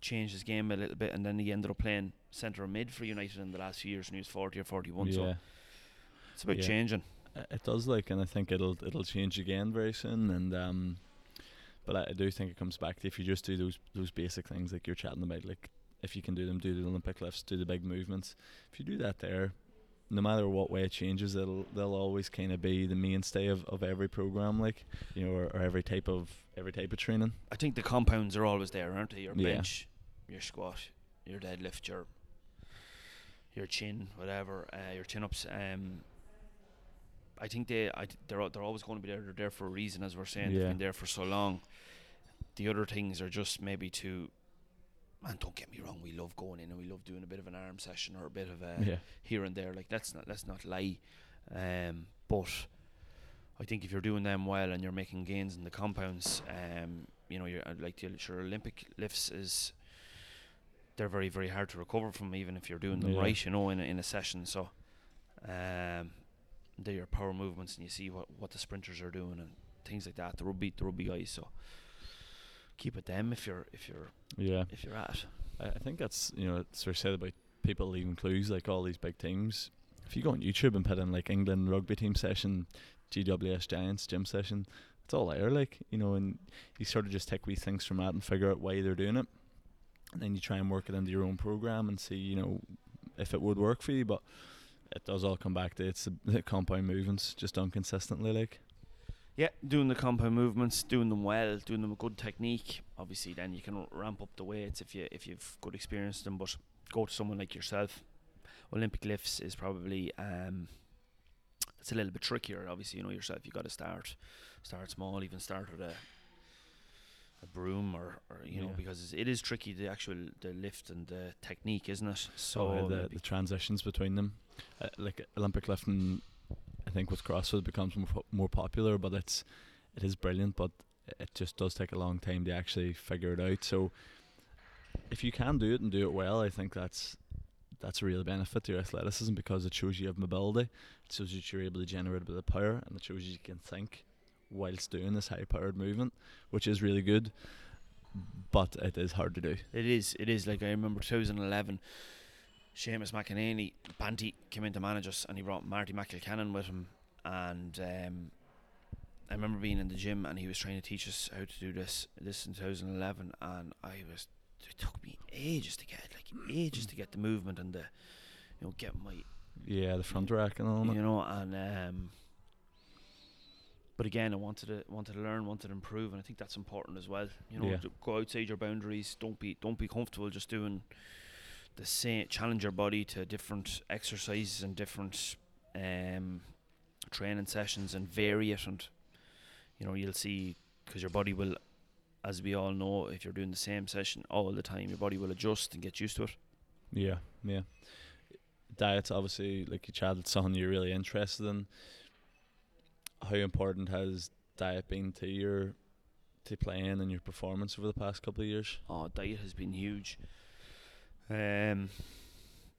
changed his game a little bit, and then he ended up playing centre or mid for United in the last few years, and he was forty or forty one. So yeah. it's about Yeah. changing. It does like, and I think it'll it'll change again very soon. And um, but I, I do think it comes back to if you just do those those basic things like you're chatting about, like if you can do them, do the Olympic lifts, do the big movements. If you do that there, no matter what way it changes, it'll they'll always kind of be the mainstay of, of every program, like you know, or, or every type of every type of training. I think the compounds are always there, aren't they? Your Yeah. bench, your squat, your deadlift, your your chin, whatever, uh, your chin ups. Um, I think they, I, th- they're they're always going to be there. They're there for a reason, as we're saying. They've been there for so long. The other things are just maybe to. And don't get me wrong, we love going in and we love doing a bit of an arm session or a bit of a yeah, here and there. Like let's not let's not lie. Um, but I think if you're doing them well and you're making gains in the compounds, um, you know, you're uh, like the sure Olympic lifts is they're very very hard to recover from even if you're doing them Yeah. right. You know, in a, in a session. So, um, they're your power movements and you see what what the sprinters are doing and things like that. The rugby the rugby guys. So keep it them if you're if you're yeah. if you're at. I, I think that's you know it's sort of said about people leaving clues like all these big teams. If you go on YouTube and put in like England rugby team session, GWS Giants gym session, it's all there. Like you know, and you sort of just take wee things from that and figure out why they're doing it, and then you try and work it into your own program and see you know if it would work for you. But it does all come back to it's the, the compound movements just done consistently. Like Yeah, doing the compound movements, doing them well, doing them with good technique. Obviously, then you can ramp up the weights if you if you've good experience with them. But go to someone like yourself. Olympic lifts is probably um, it's a little bit trickier. Obviously, you know yourself. You got to start start small. Even start with a a broom or, or you know because it's- tricky the actual the lift and the technique, isn't it? So so the, the transitions between them, uh, like Olympic lifting, I think with CrossFit becomes more more popular, but it's it is brilliant, but it just does take a long time to actually figure it out. So if you can do it and do it well, I think that's that's a real benefit to your athleticism because it shows you have mobility, it shows you you're able to generate a bit of power, and it shows you can think whilst doing this high powered movement, which is really good. But it is hard to do. It is. It is. Like I remember 2011, Seamus McEnaney, Banty came in to manage us, and he brought Marty McElkennon with him. And um, I remember being in the gym, and he was trying to teach us how to do this. This in 2011, and I was. It took me ages to get, like ages to get the movement and the, you know, get my Yeah, the front rack and all that. you know, and um, but again, I wanted to wanted to learn, wanted to improve, and I think that's important as well. You know, Yeah. go outside your boundaries. Don't be don't be comfortable just doing the same. Challenge your body to different exercises and different um, training sessions, and vary it. And you know, you'll see because your body will, as we all know, if you're doing the same session all the time, your body will adjust and get used to it. Yeah, yeah. Diet's obviously like you chatted something you're really interested in. How important has diet been to your to playing and your performance over the past couple of years? Oh, diet has been huge. Um,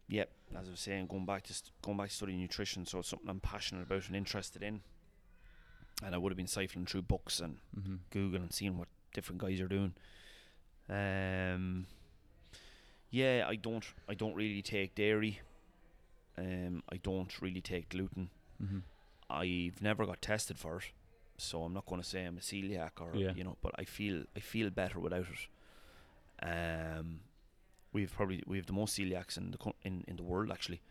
yep, as I was saying, going back to st- going back to studying nutrition, so it's something I'm passionate about and interested in. And I would have been siphoning through books and Mm-hmm. Google and seeing what different guys are doing. Um, yeah, I don't I don't really take dairy. Um, I don't really take gluten. Mm-hmm. I've never got tested for it, so I'm not going to say I'm a celiac or Yeah. you know, but I feel I feel better without it. Um, we've probably we have the most celiacs in the co- in in the world actually,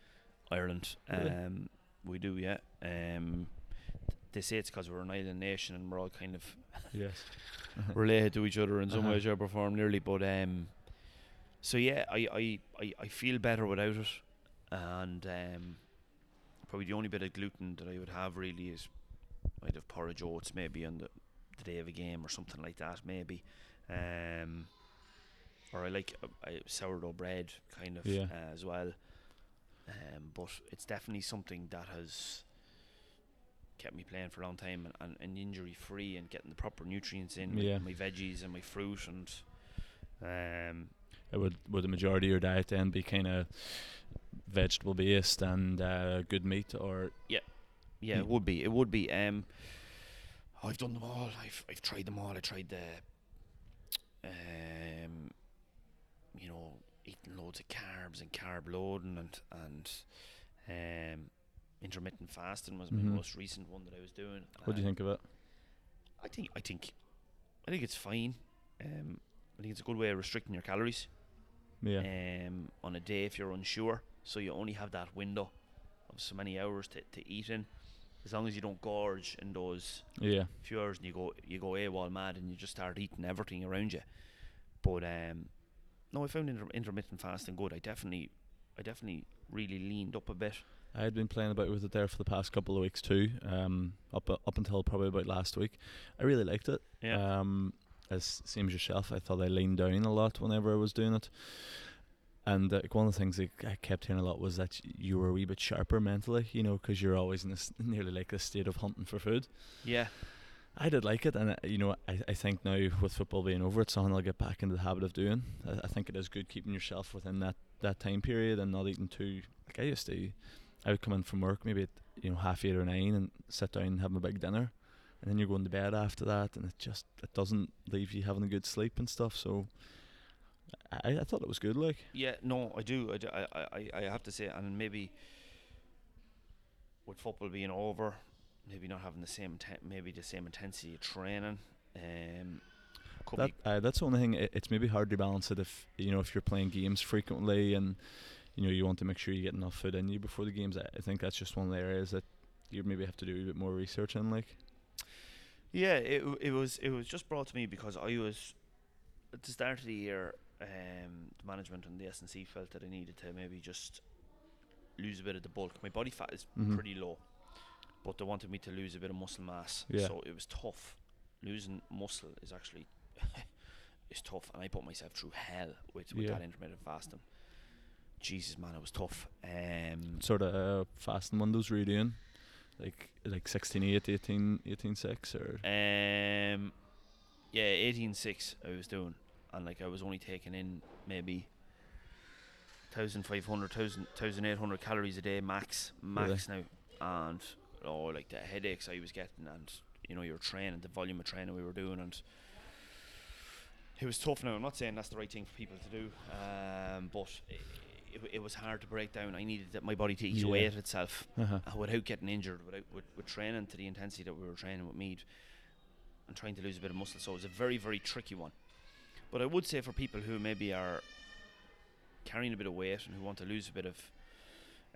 Ireland. Really? Um, we do, yeah. Um, they say it's because we're an island nation and we're all kind of Yes. related to each other in some Uh-huh. way, shape, or form, nearly. But um, so yeah, I, I, I, I feel better without it, and um, probably the only bit of gluten that I would have really is I'd have porridge oats maybe on the, the day of a game or something like that, maybe. Um, or I like uh, sourdough bread kind of Yeah. uh, as well. Um, but it's definitely something that has kept me playing for a long time and, and, and injury free and getting the proper nutrients in Yeah. my veggies and my fruit and um, It would would the majority of your diet then be kind of vegetable based and uh, good meat, or yeah, Mm. it would be. It would be. Um, I've done them all. I've I've tried them all. I tried the, um, you know, eating loads of carbs and carb loading and and um, intermittent fasting was Mhm. my most recent one that I was doing. what do you think of it? I think I think I think it's fine. Um, I think it's a good way of restricting your calories. Yeah. um, on a day if you're unsure. So you only have that window of so many hours to, to eat in. As long as you don't gorge in those yeah. few hours and you go you go AWOL mad and you just start eating everything around you. But um, no, I found inter- intermittent fasting good. I definitely, I definitely really leaned up a bit. I had been playing about with it there for the past couple of weeks too. Um, up up until probably about last week, I really liked it. Yeah. Um, as same as yourself, I thought I leaned down a lot whenever I was doing it. And uh, one of the things I, I kept hearing a lot was that you were a wee bit sharper mentally, you know, because you're always in this nearly like a state of hunting for food. Yeah, I did like it, and uh, you know, I, I think now with football being over, it's something I'll get back into the habit of doing. I, I think it is good keeping yourself within that, that time period and not eating too. Like I used to, I would come in from work maybe at you know half eight or nine and sit down and have a big dinner, and then you're going to bed after that, and it just it doesn't leave you having a good sleep and stuff. So I, I thought it was good. Like yeah. No, I do. I, do, I, I, I have to say, and maybe with football being over, maybe not having the same, inten- maybe the same intensity of training. Um, that uh, that's the only thing. It, it's maybe hard to balance it if you know if you're playing games frequently and you know you want to make sure you get enough food in you before the games. I, I think that's just one of the areas that you maybe have to do a bit more research in. Like Yeah, it it was it was just brought to me because I was at the start of the year. Um, the management and the S and C felt that I needed to maybe just lose a bit of the bulk. My body fat is Mhm. pretty low, but they wanted me to lose a bit of muscle mass. Yeah. So it was tough. Losing muscle is actually is tough, and I put myself through hell with, with Yeah. that intermittent fasting. Jesus, man, it was tough. Um, sort of uh, fasting windows were you doing? Like like 16 8, 18, 18 6 or Um, yeah, eighteen six I was doing, and like I was only taking in maybe 1,500, 1,800 calories a day max, max now, and oh, like the headaches I was getting, and you know, your training, the volume of training we were doing, and it was tough. Now I'm not saying that's the right thing for people to do, um, but it, it, it was hard to break down. I needed that my body to eat away at itself uh-huh. uh, without getting injured, without with, with training to the intensity that we were training with Mead and trying to lose a bit of muscle. So it was a very, very tricky one. But I would say for people who maybe are carrying a bit of weight and who want to lose a bit of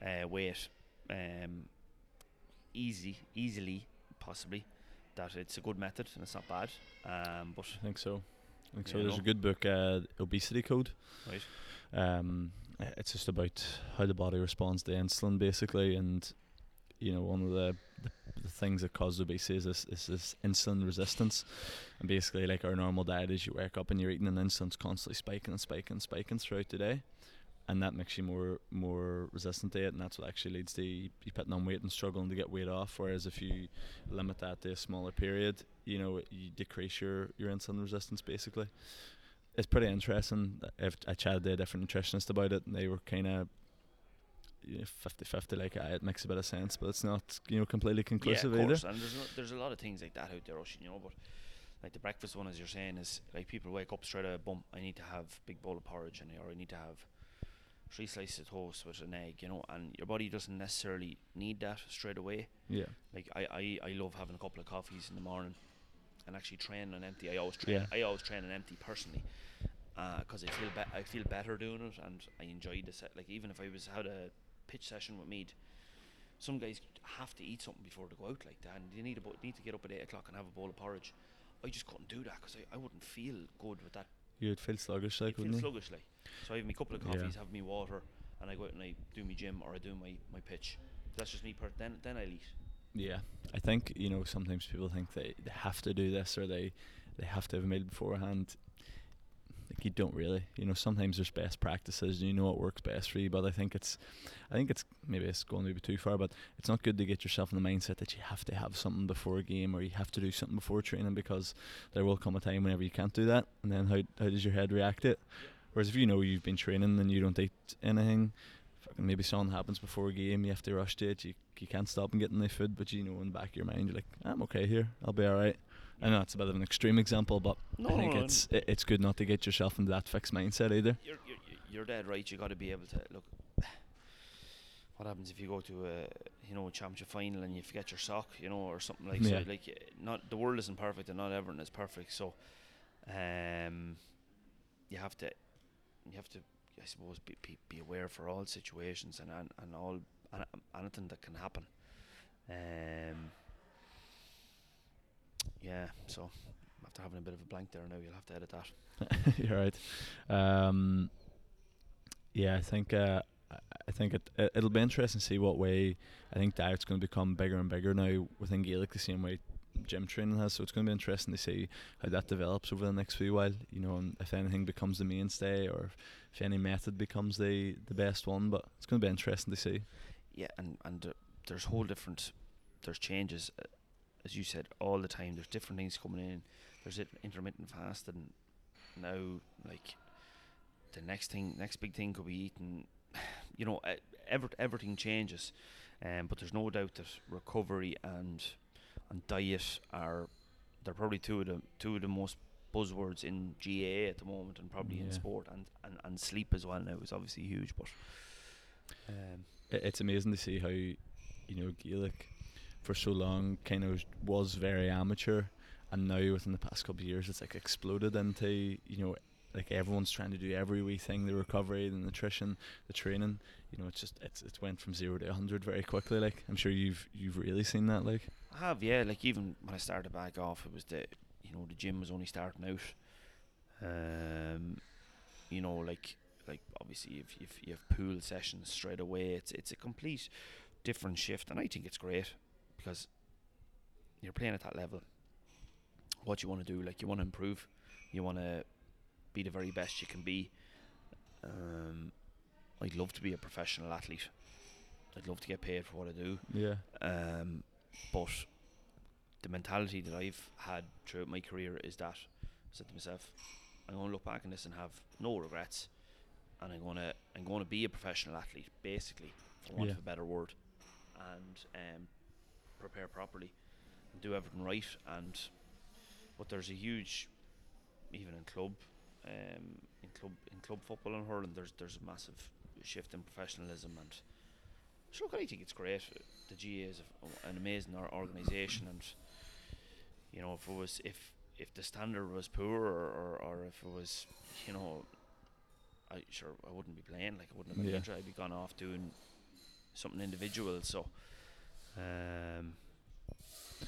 uh, weight, um, easy, easily, possibly, that it's a good method and it's not bad. Um, but I think so. I think so. Yeah, There's a good book, uh, Obesity Code. right, Um, uh, it's just about how the body responds to insulin, basically, and you know one of the, the, the things that causes obesity is this, is this insulin resistance, and basically like our normal diet is you wake up and you're eating and insulin's constantly spiking and spiking and spiking throughout the day, and that makes you more more resistant to it, and that's what actually leads to you you putting on weight and struggling to get weight off. Whereas if you limit that to a smaller period, you know you decrease your your insulin resistance basically it's pretty interesting. I've, I chatted to a different nutritionist about it, and they were kind of you 50-50, Like, it makes a bit of sense, but it's not you know completely conclusive yeah, of either. course. And there's, no, there's a lot of things like that out there, Oisin, you know, but like the breakfast one, as you're saying, is like people wake up straight away. Boom! I need to have big bowl of porridge, and or I need to have three slices of toast with an egg. You know, and your body doesn't necessarily need that straight away. Yeah. Like I, I, I love having a couple of coffees in the morning, and actually train on empty. I always train. Yeah. I always train on empty personally, uh, because I feel be- I feel better doing it, and I enjoy the set. Like even if I was had a pitch session with Meath, some guys have to eat something before they go out like that, and they need a bo- need to get up at eight o'clock and have a bowl of porridge. I just couldn't do that because I, I wouldn't feel good with that. You'd feel sluggish, like, I'd feel wouldn't you? sluggish like. So I have me couple of Yeah. coffees, have me water, and I go out and I do my gym or I do my, my pitch. That's just me. Per- then then I'll eat. Yeah, I think you know sometimes people think they, they have to do this or they they have to have a meal beforehand. Like you don't really, you know. Sometimes there's best practices, and you know what works best for you. But I think it's, I think it's maybe it's going maybe too far. But it's not good to get yourself in the mindset that you have to have something before a game or you have to do something before training because there will come a time whenever you can't do that, and then how how does your head react it? Whereas if you know you've been training and you don't eat anything, maybe something happens before a game, you have to rush to it. You you can't stop and get any food, but you know in the back of your mind you're like, I'm okay here, I'll be all right. I know it's a bit of an extreme example, but No, I think no, it's it, it's good not to get yourself into that fixed mindset either. You're, you're, you're dead right. You got to be able to look. What happens if you go to a you know a championship final and you forget your sock, you know, or something like Yeah. so? Like uh, not the world isn't perfect and not everything is perfect. So, um, you have to you have to I suppose be be, be aware for all situations and and, and all an- anything that can happen. Um. Yeah. So after having a bit of a blank there now, you'll have to edit that. You're right. Um, yeah, I think uh, I- think it, it it'll be interesting to see what way I think diet's going to become bigger and bigger now within Gaelic the same way gym training has. So it's going to be interesting to see how that develops over the next few while. You know, and if anything becomes the mainstay or if any method becomes the the best one. But it's going to be interesting to see. Yeah, and and uh, there's whole different there's changes, uh, as you said, all the time. There's different things coming in. There's it, intermittent fasting now. Like the next thing, next big thing could be eating. You know, ever, everything changes, um, but there's no doubt that recovery and and diet are they're probably two of the two of the most buzzwords in GAA at the moment, and probably in sport and, and and sleep as well now is obviously huge, but. Um, it, it's amazing to see how you know Gaelic for so long kind of was very amateur, and now within the past couple of years it's like exploded into you know like everyone's trying to do every wee thing the recovery the nutrition the training you know it's just it's it's went from zero to 100 very quickly like i'm sure you've you've really seen that like I have, yeah. Like even when I started back off, it was the you know the gym was only starting out. Um, you know, like like obviously if if you have pool sessions straight away, it's it's a complete different shift, and I think it's great because you're playing at that level. What you want to do, like you want to improve, you want to be the very best you can be. Um, I'd love to be a professional athlete. I'd love to get paid for what I do. yeah Um, but the mentality that I've had throughout my career is that I said to myself, I'm going to look back on this and have no regrets, and I'm going to I'm going to be a professional athlete, basically, for want Yeah. of a better word, and um, prepare properly, and do everything right. And but there's a huge, even in club, um, in club in club football and hurling, there's there's a massive shift in professionalism and. So I think it's great. The GAA is a, an amazing organisation, and you know, if it was if if the standard was poor or, or, or if it was, you know, I sure I wouldn't be playing. Like I wouldn't have been Yeah. interested. I'd be gone off doing something individual. So, um,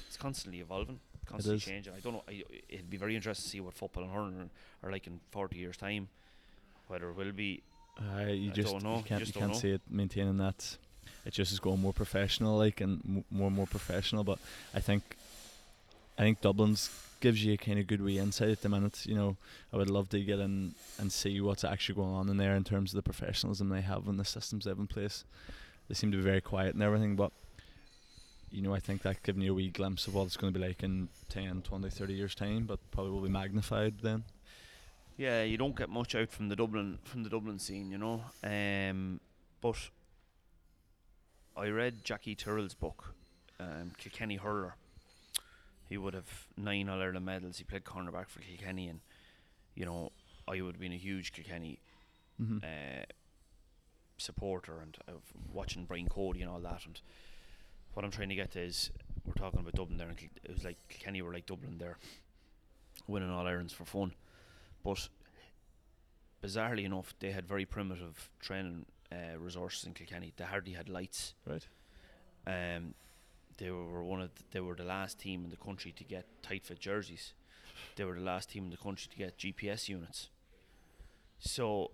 it's constantly evolving, constantly changing. I don't know. I, it'd be very interesting to see what football and hurling are, like in forty years' time. Whether it will be uh, you I just don't know, you can't, just you can't see it maintaining that it just is going more professional like and m- more and more professional but I think I think Dublin's gives you a kind of good wee insight at the minute you know I would love to get in and see what's actually going on in there in terms of the professionalism they have and the systems they have in place they seem to be very quiet and everything but you know I think that giving you a wee glimpse of what it's going to be like in 10 20 30 years time but probably will be magnified then Yeah, you don't get much out from the Dublin from the Dublin scene, you know. Um, but I read Jackie Tyrrell's book, um, Kilkenny Hurler, He would have nine All Ireland medals. He played cornerback for Kilkenny, and you know, I would have been a huge Kilkenny Mm-hmm. uh, supporter and of watching Brian Cody and all that. And what I'm trying to get to is we're talking about Dublin there, and it was like Kilkenny were like Dublin there, winning All Irelands for fun. But bizarrely enough, they had very primitive training uh, resources in Kilkenny. They hardly had lights. Right. Um, they were one of the, they were the last team in the country to get tight fit jerseys. They were the last team in the country to get GPS units. So,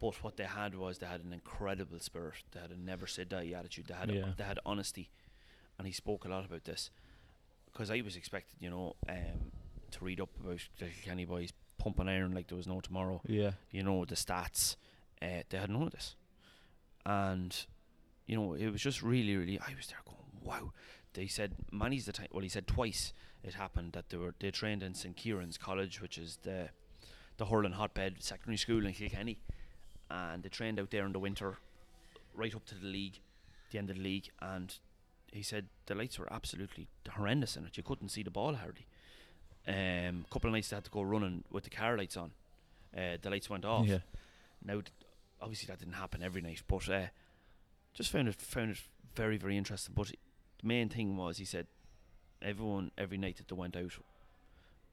but what they had was they had an incredible spirit. They had a never say die attitude. They had Yeah. they had honesty, and he spoke a lot about this because I was expected, you know, um, to read up about the Kilkenny boys pumping iron like there was no tomorrow Yeah. you know, the stats. Uh, they had none of this. And, you know, it was just really, really, I was there going, wow. They said, many's the time, well, he said twice it happened that they were, they trained in St. Kieran's College, which is the, the hurling hotbed secondary school in Kilkenny. And they trained out there in the winter, right up to the league, the end of the league. And he said the lights were absolutely horrendous in it. You couldn't see the ball hardly. Um, couple of nights they had to go running with the car lights on. Uh, the lights went off. Yeah. Now, th- obviously, that didn't happen every night, but uh, just found it found it very very interesting. But the main thing was he said everyone every night that they went out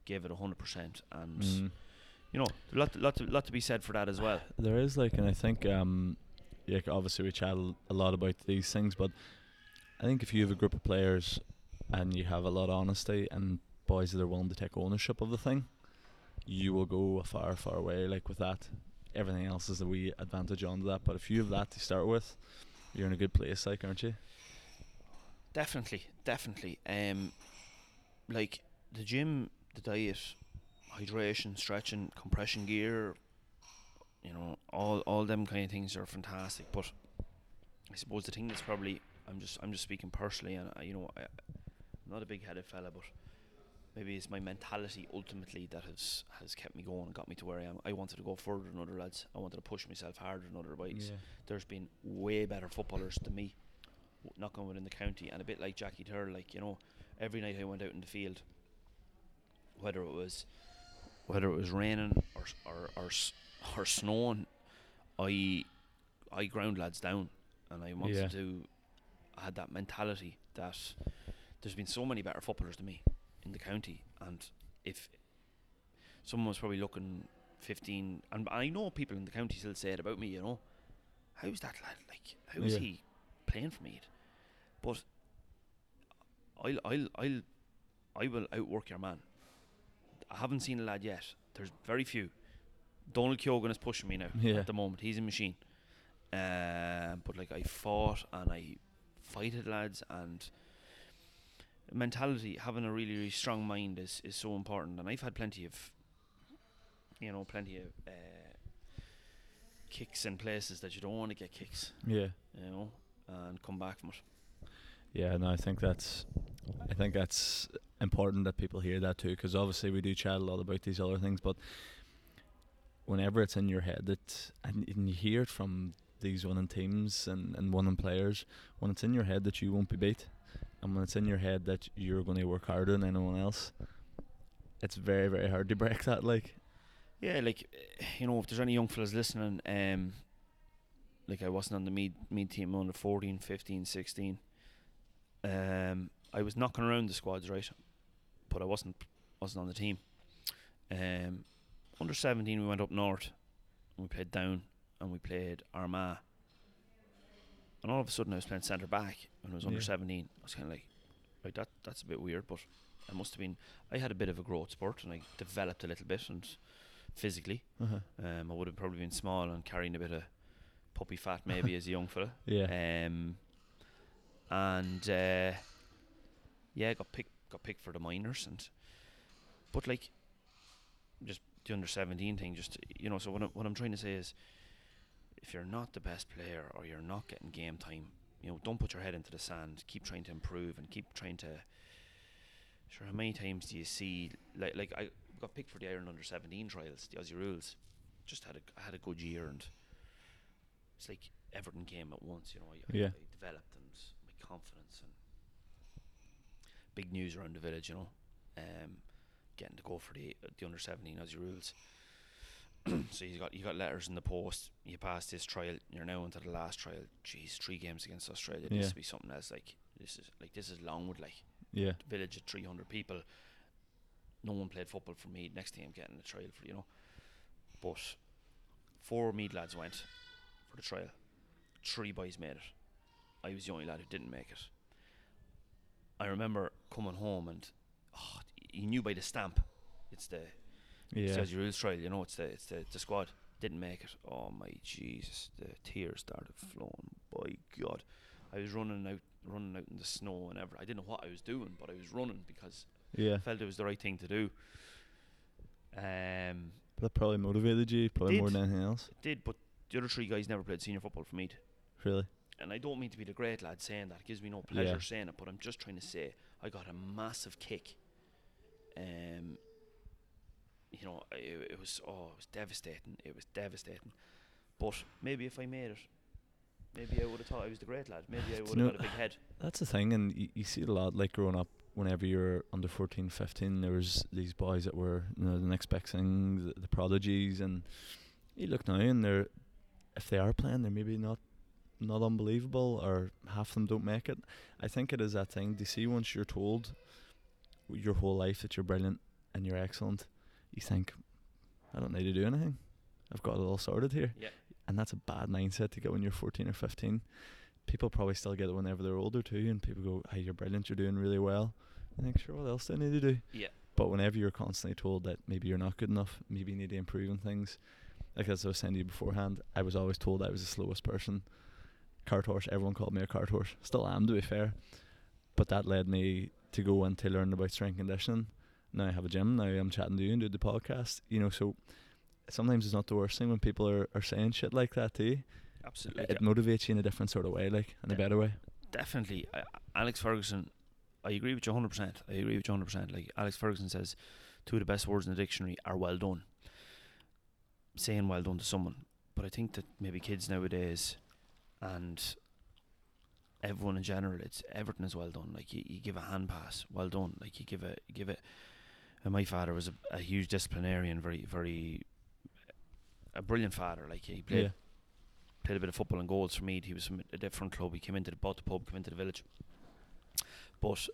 gave it hundred percent, and Mm. You know, a lot lot to, lot to be said for that as well. There is like, and I think, um, yeah, obviously we chat a a lot about these things, but I think if you have a group of players and you have a lot of honesty and boys that are willing to take ownership of the thing, you will go a far, far way. Like with that, everything else is a wee advantage onto that. But if you have that to start with, you're in a good place, like, aren't you? Definitely, definitely. Um, like the gym, the diet, hydration, stretching, compression gear, you know, all all them kind of things are fantastic. But I suppose the thing that's probably I'm just I'm just speaking personally, and I, you know, I, I'm not a big headed fella, but maybe it's my mentality ultimately that has has kept me going and got me to where I am. I wanted to go further than other lads. I wanted to push myself harder than other boys there's been way better footballers than me w- knocking within the county and a bit like Jackie Turr like you know every night I went out in the field whether it was whether it was raining or or or, or snowing I I ground lads down and I wanted Yeah. to I had that mentality that there's been so many better footballers than me in the county and if someone was probably looking 15 and I know people in the county still say it about me you know how's that lad like how is Yeah. he playing for me but I'll I'll I'll I will outwork your man I haven't seen a lad yet. There's very few. Donal Keogan is pushing me now Yeah. at the moment. He's a machine. Um, but like I fought and I fighted lads and mentality having a really really strong mind is, is so important. And I've had plenty of you know plenty of uh, kicks in places that you don't want to get kicks. Yeah. you know and come back from it. Yeah, no, I think that's, I think that's important that people hear that too, because obviously we do chat a lot about these other things, but whenever it's in your head that, and, and you hear it from these winning teams and, and winning players, when it's in your head that you won't be beat, and when it's in your head that you're going to work harder than anyone else, it's very very hard to break that. Like, yeah like you know if there's any young fellas listening um like I wasn't on the Meath Meath team under 14 15 16 um I was knocking around the squads right but I wasn't wasn't on the team. Um under 17 we went up north and we played down and we played Armagh. And all of a sudden I was playing centre back when I was under 17 I was kind of like right that that's a bit weird but I must have been I had a bit of a growth spurt and I developed a little bit and physically. Uh-huh. um, I would have probably been small and carrying a bit of puppy fat maybe as a young fella. Yeah, um, and uh, yeah, got picked got picked for the minors and but like just the under seventeen thing. Just you know, so what I'm, what I'm trying to say is, if you're not the best player or you're not getting game time, you know, don't put your head into the sand. Keep trying to improve and keep trying to. Sure, how many times do you see like like I got picked for the Ireland under seventeen trials, the Aussie rules. Just had a I had a good year and it's like everything came at once. You know, I, I, Yeah. I developed and my confidence and big news around the village, you know. Um, getting to go for the the under seventeen as Aussie rules. so you got you got letters in the post. You passed this trial. You're now into the last trial. Jeez, three games against Australia. This Yeah. to be something else. Like this is like this is Longwood. Like Yeah. village of 300 people. No one played football for me. Next thing I'm getting a trial for you know. But four Meath lads went for the trial. Three boys made it. I was the only lad who didn't make it. I remember coming home and oh, you knew by the stamp. It's the Yeah. says your rules trial. You know, it's the it's the, the squad didn't make it. Oh my Jesus! The tears started flowing. By God, I was running out, running out in the snow and ever. I didn't know what I was doing, but I was running because Yeah. I felt it was the right thing to do. Um, But that probably motivated you, probably more than anything else. it did, but the other three guys never played senior football for me. Really. And I don't mean to be the great lad saying that. It gives me no pleasure Yeah. saying it, but I'm just trying to say I got a massive kick. Um, you know, it, it was oh, it was devastating. It was devastating. But maybe if I made it, maybe I would have thought I was the great lad. Maybe I would you have know- got a big head. That's the thing, and you, you see it a lot. Like growing up, whenever you're under 14, 15, there was these boys that were you know the next big thing, the, the prodigies, and you look now and they're if they are playing, they're maybe not not unbelievable, or half of them don't make it. I think it is that thing. Do you see once you're told your whole life that you're brilliant and you're excellent, you think I don't need to do anything. I've got it all sorted here. Yeah. And that's a bad mindset to get when you're 14 or 15 people probably still get it whenever they're older too, and people go, "Hey, you're brilliant, you're doing really well." I think, sure, what else do I need to do? Yeah. But whenever you're constantly told that maybe you're not good enough, maybe you need to improve on things, like as I was saying to you beforehand, I was always told I was the slowest person. Cart horse, everyone called me a cart horse. Still am, to be fair. But that led me to go and to learn about strength conditioning. Now I have a gym. Now I'm chatting to you and do the podcast. You know, so sometimes it's not the worst thing when people are, are saying shit like that to you. Absolutely. It motivates you in a different sort of way, like in a better way. definitely I, Alex Ferguson I agree with you 100% I agree with you 100% like Alex Ferguson says two of the best words in the dictionary are well done saying well done to someone but I think that maybe kids nowadays and everyone in general it's everything is well done like you, you give a hand pass well done like you give a you give it and my father was a, a huge disciplinarian very very a brilliant father like he played Yeah. played a bit of football and goals for me. He was from a different club. He came into the bought the pub, came into the village. But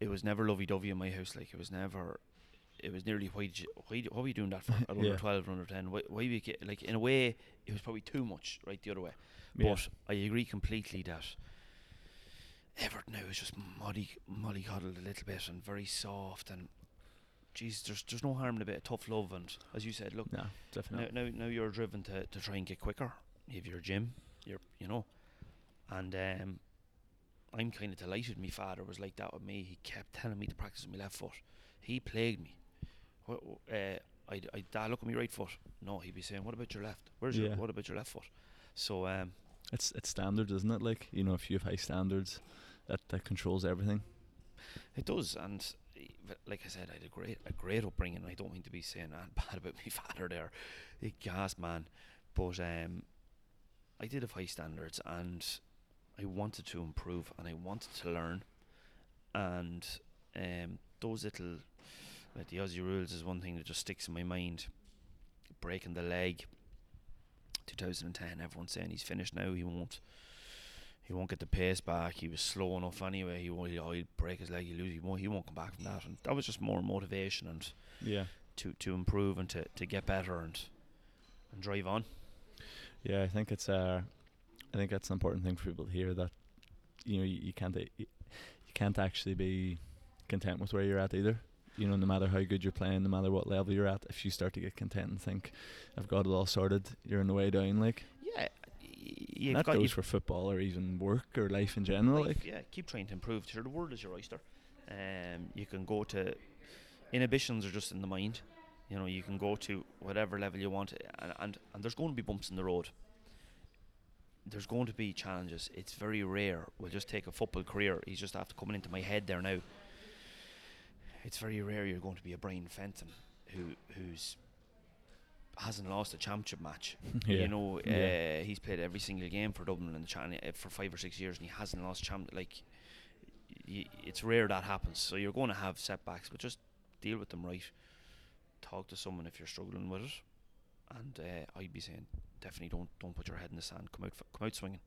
it was never lovey dovey in my house. Like it was never. It was nearly why did you, why were you doing that for at under Yeah. twelve or under ten? Why, why we like in a way it was probably too much right the other way. Yeah. But I agree completely that Everton now is just molly mollycoddled a little bit and very soft and. Geez, there's there's no harm in a bit of tough love and as you said, look, no, definitely. now, now, now you're driven to, to try and get quicker. If You have your gym, you're you know, and um, I'm kind of delighted. My father was like that with me. He kept telling me to practice with my left foot. He plagued me. Uh, I, I, Dad, look at me right foot. No, he'd be saying, "What about your left? Where's your Yeah. what about your left foot?" So um, It's it's standards, isn't it? Like you know, if you have high standards, that that controls everything. It does, and eh, like I said, I had a great, a great upbringing. I don't mean to be saying that bad about my father there, a gas man, but um, I did have high standards, and I wanted to improve, and I wanted to learn, and um, those little, like the Aussie rules is one thing that just sticks in my mind. Breaking the leg, 2010. Everyone's saying he's finished now. He won't he won't get the pace back. He was slow enough anyway. He won't. He'll break his leg. He lose. He won't. He won't come back from that. And that was just more motivation and Yeah. to to improve and to, to get better and and drive on. Yeah, I think it's uh, I think that's an important thing for people to hear that, you know, you, you can't you can't actually be content with where you're at either. You know, no matter how good you're playing, no matter what level you're at, if you start to get content and think, "I've got it all sorted," you're on the way down. Like Yeah, you've that got goes for football or even work or life in general. life, Like yeah, keep trying to improve. Sure, the world is your oyster. Um, you can go to inhibitions are just in the mind. You know, you can go to whatever level you want, and, and and there's going to be bumps in the road. There's going to be challenges. It's very rare. We'll just take a football career. He's just after coming into my head there now. It's very rare you're going to be a Brian Fenton who who's hasn't lost a championship match. Yeah. You know, uh, he's played every single game for Dublin and the Chan uh, for five or six years, and he hasn't lost champ. Like, y- it's rare that happens. So you're going to have setbacks, but just deal with them right. Talk to someone if you're struggling with it, and uh, I'd be saying definitely don't don't put your head in the sand. Come out f- come out swinging.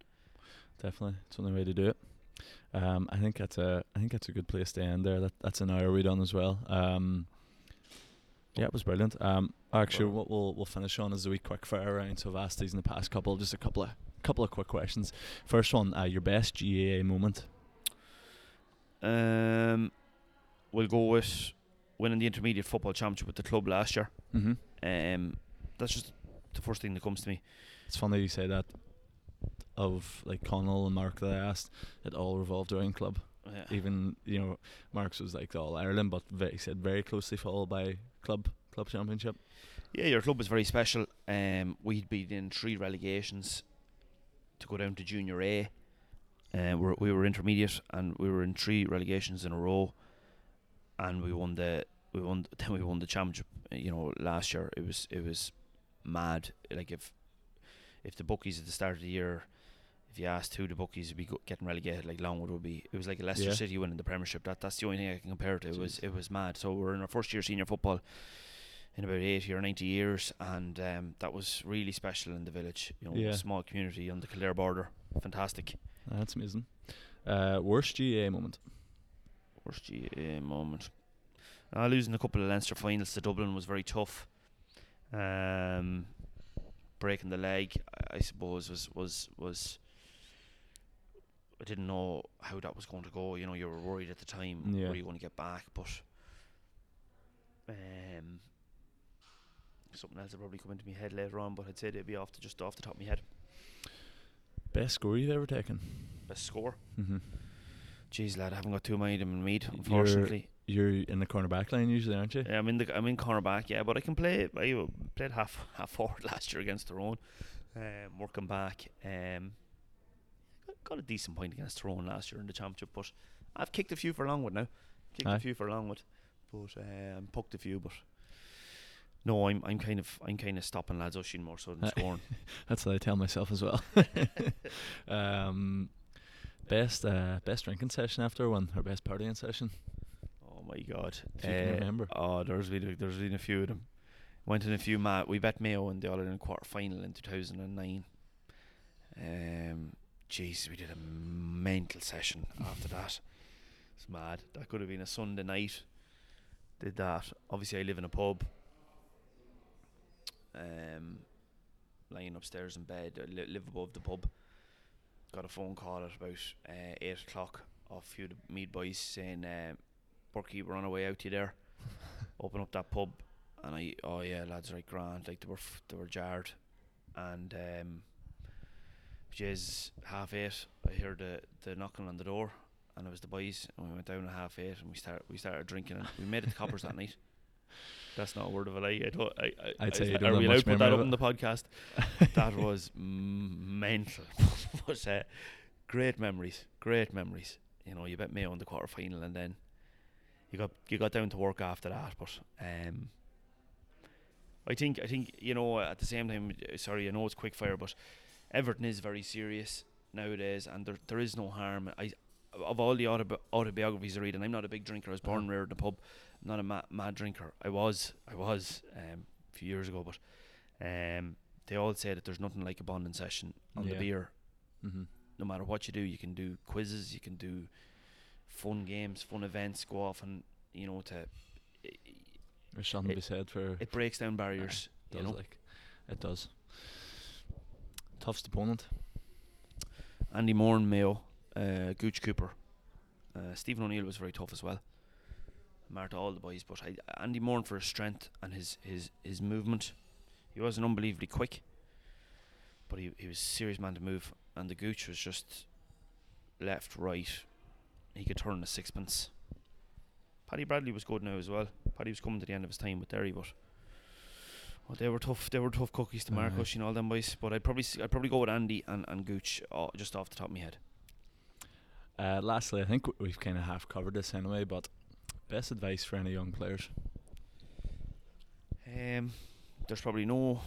Definitely, it's the only way to do it. Um, I think that's a I think that's a good place to end there. That that's an hour we done as well. Um, yeah, it was brilliant. Um, actually, what we'll we'll finish on is a wee quick fire round. So I've asked these in the past couple, just a couple of couple of quick questions. First one, uh, your best GAA moment. Um, we'll go with winning the intermediate football championship with the club last year. Mm-hmm. Um, that's just the first thing that comes to me. It's funny you say that. Of like Connell and Mark that I asked, it all revolved around club. Yeah. Even you know, Mark's was like All Ireland, but ve- he said very closely followed by club club championship. Yeah, your club was very special. Um, we'd been in three relegations to go down to Junior A. Uh, we're, we were intermediate, and we were in three relegations in a row, and we won the we won then we won the championship. You know, last year it was it was mad. Like if if the bookies at the start of the year, if you asked who the bookies would be go- getting relegated, like Longwood would be. It was like Leicester Yeah. City winning the Premiership. That that's the only thing I can compare it to. It was it was mad. So we're in our first year senior football in about 80 or 90 years, and um, that was really special in the village. You know, Yeah. a small community on the Kildare border. Fantastic. That's amazing. Uh, worst GAA moment. Worst GAA moment. Uh, losing a couple of Leinster finals to Dublin was very tough. Um, breaking the leg, I, suppose, was was was. I didn't know how that was going to go. You know, you were worried at the time. Yeah. Were you going to get back? But um, something else will probably come into my head later on. But I'd say they'd be off the, just off the top of my head. Best score you've ever taken. Best score. Mm-hmm. Jeez, lad, I haven't got too many of them in Meath, unfortunately. You're in the corner back line usually, aren't you? Yeah, I'm in the I'm in cornerback, yeah, but I can play. I played half half forward last year against Tyrone, um, working back. Um, got- a decent point against Tyrone last year in the championship, but I've kicked a few for Longwood now. Kicked Aye. a few for Longwood, but uh, I'm poked a few. But no, I'm I'm kind of I'm kind of stopping lads Oisin more so than scoring. That's what I tell myself as well. um, best uh, best drinking session after one or best partying session. Oh my god! If you can Uh, remember. Oh, there's been a, there's been a few of them. Went in a few. Ma- we bet Mayo in the All Ireland quarter final in 2009. Um, jeez, we did a mental session after that. It's mad. That could have been a Sunday night. Did that. Obviously, I live in a pub. Um, lying upstairs in bed, I li- live above the pub. Got a phone call at about uh, eight o'clock off a few of the Meath boys saying, uh, "Burkey, we're on our way out to there. Open up that pub." And I, oh yeah, lads, right, grand. Like they were, f- they were jarred, and um, Jez half eight. I heard the the knocking on the door, and it was the boys. And we went down at half eight, and we start we started drinking, and we made it to Coppers that night. That's not a word of a lie. I don't. I, I, I'd I say you are we allowed to put that up on the podcast? that was m- mental. but uh, great memories. Great memories. You know, you bet Mayo in the quarter final, and then you got you got down to work after that. But um, I think I think you know at the same time. uh, Sorry, I know it's quick fire, but Everton is very serious nowadays, and there there is no harm. I of all the autobi- autobiographies I read, and I'm not a big drinker. I was born and reared in a pub. I'm not a mad, mad drinker. I was I was um, a few years ago, but um, they all say that there's nothing like a bonding session on the beer. Mm-hmm. No matter what you do, you can do quizzes, you can do fun games, fun events. Go off and you know to it, There's something to It- be said for it breaks down barriers. does you know, like it does. Toughest opponent. Andy Moore and Mayo, uh, Gooch Cooper, uh, Stephen O'Neill was very tough as well. Marta, all the boys, but I, Andy Moore for his strength and his, his, his movement, he wasn't unbelievably quick, but he he was a serious man to move. And the Gooch was just left, right. He could turn a sixpence. Paddy Bradley was good now as well. Paddy was coming to the end of his time with Derry, but well, they were tough. They were tough cookies to. Marcus, you know all them boys. But I'd probably I'd probably go with Andy and and Gooch uh, just off the top of my head. Uh, lastly, I think we've kind of half covered this anyway, but best advice for any young players. Um, there's probably no,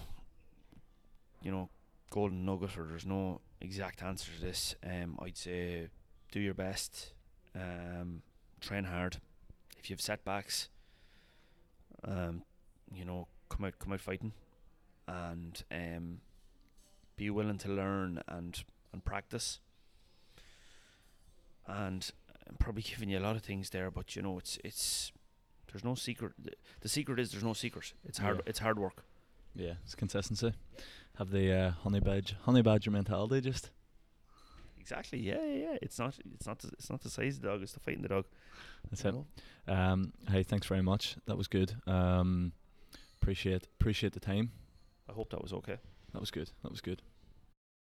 you know, golden nugget or there's no exact answer to this. Um, I'd say do your best. Um, train hard. If you have setbacks, um, you know, come out, come out fighting, and um, be willing to learn and and practice. And I'm probably giving you a lot of things there, but you know, it's it's there's no secret. The, secret is there's no secret. It's hard. Yeah. It's hard work. Yeah, it's consistency. Have the uh, honey badger, honey badger mentality. Just Exactly. Yeah, yeah, yeah. It's not. It's not. The, it's not the size of the dog. It's the fighting the dog. that's you it. know? Um, hey, thanks very much. That was good. Um, appreciate appreciate the time. I hope that was okay. That was good. That was good.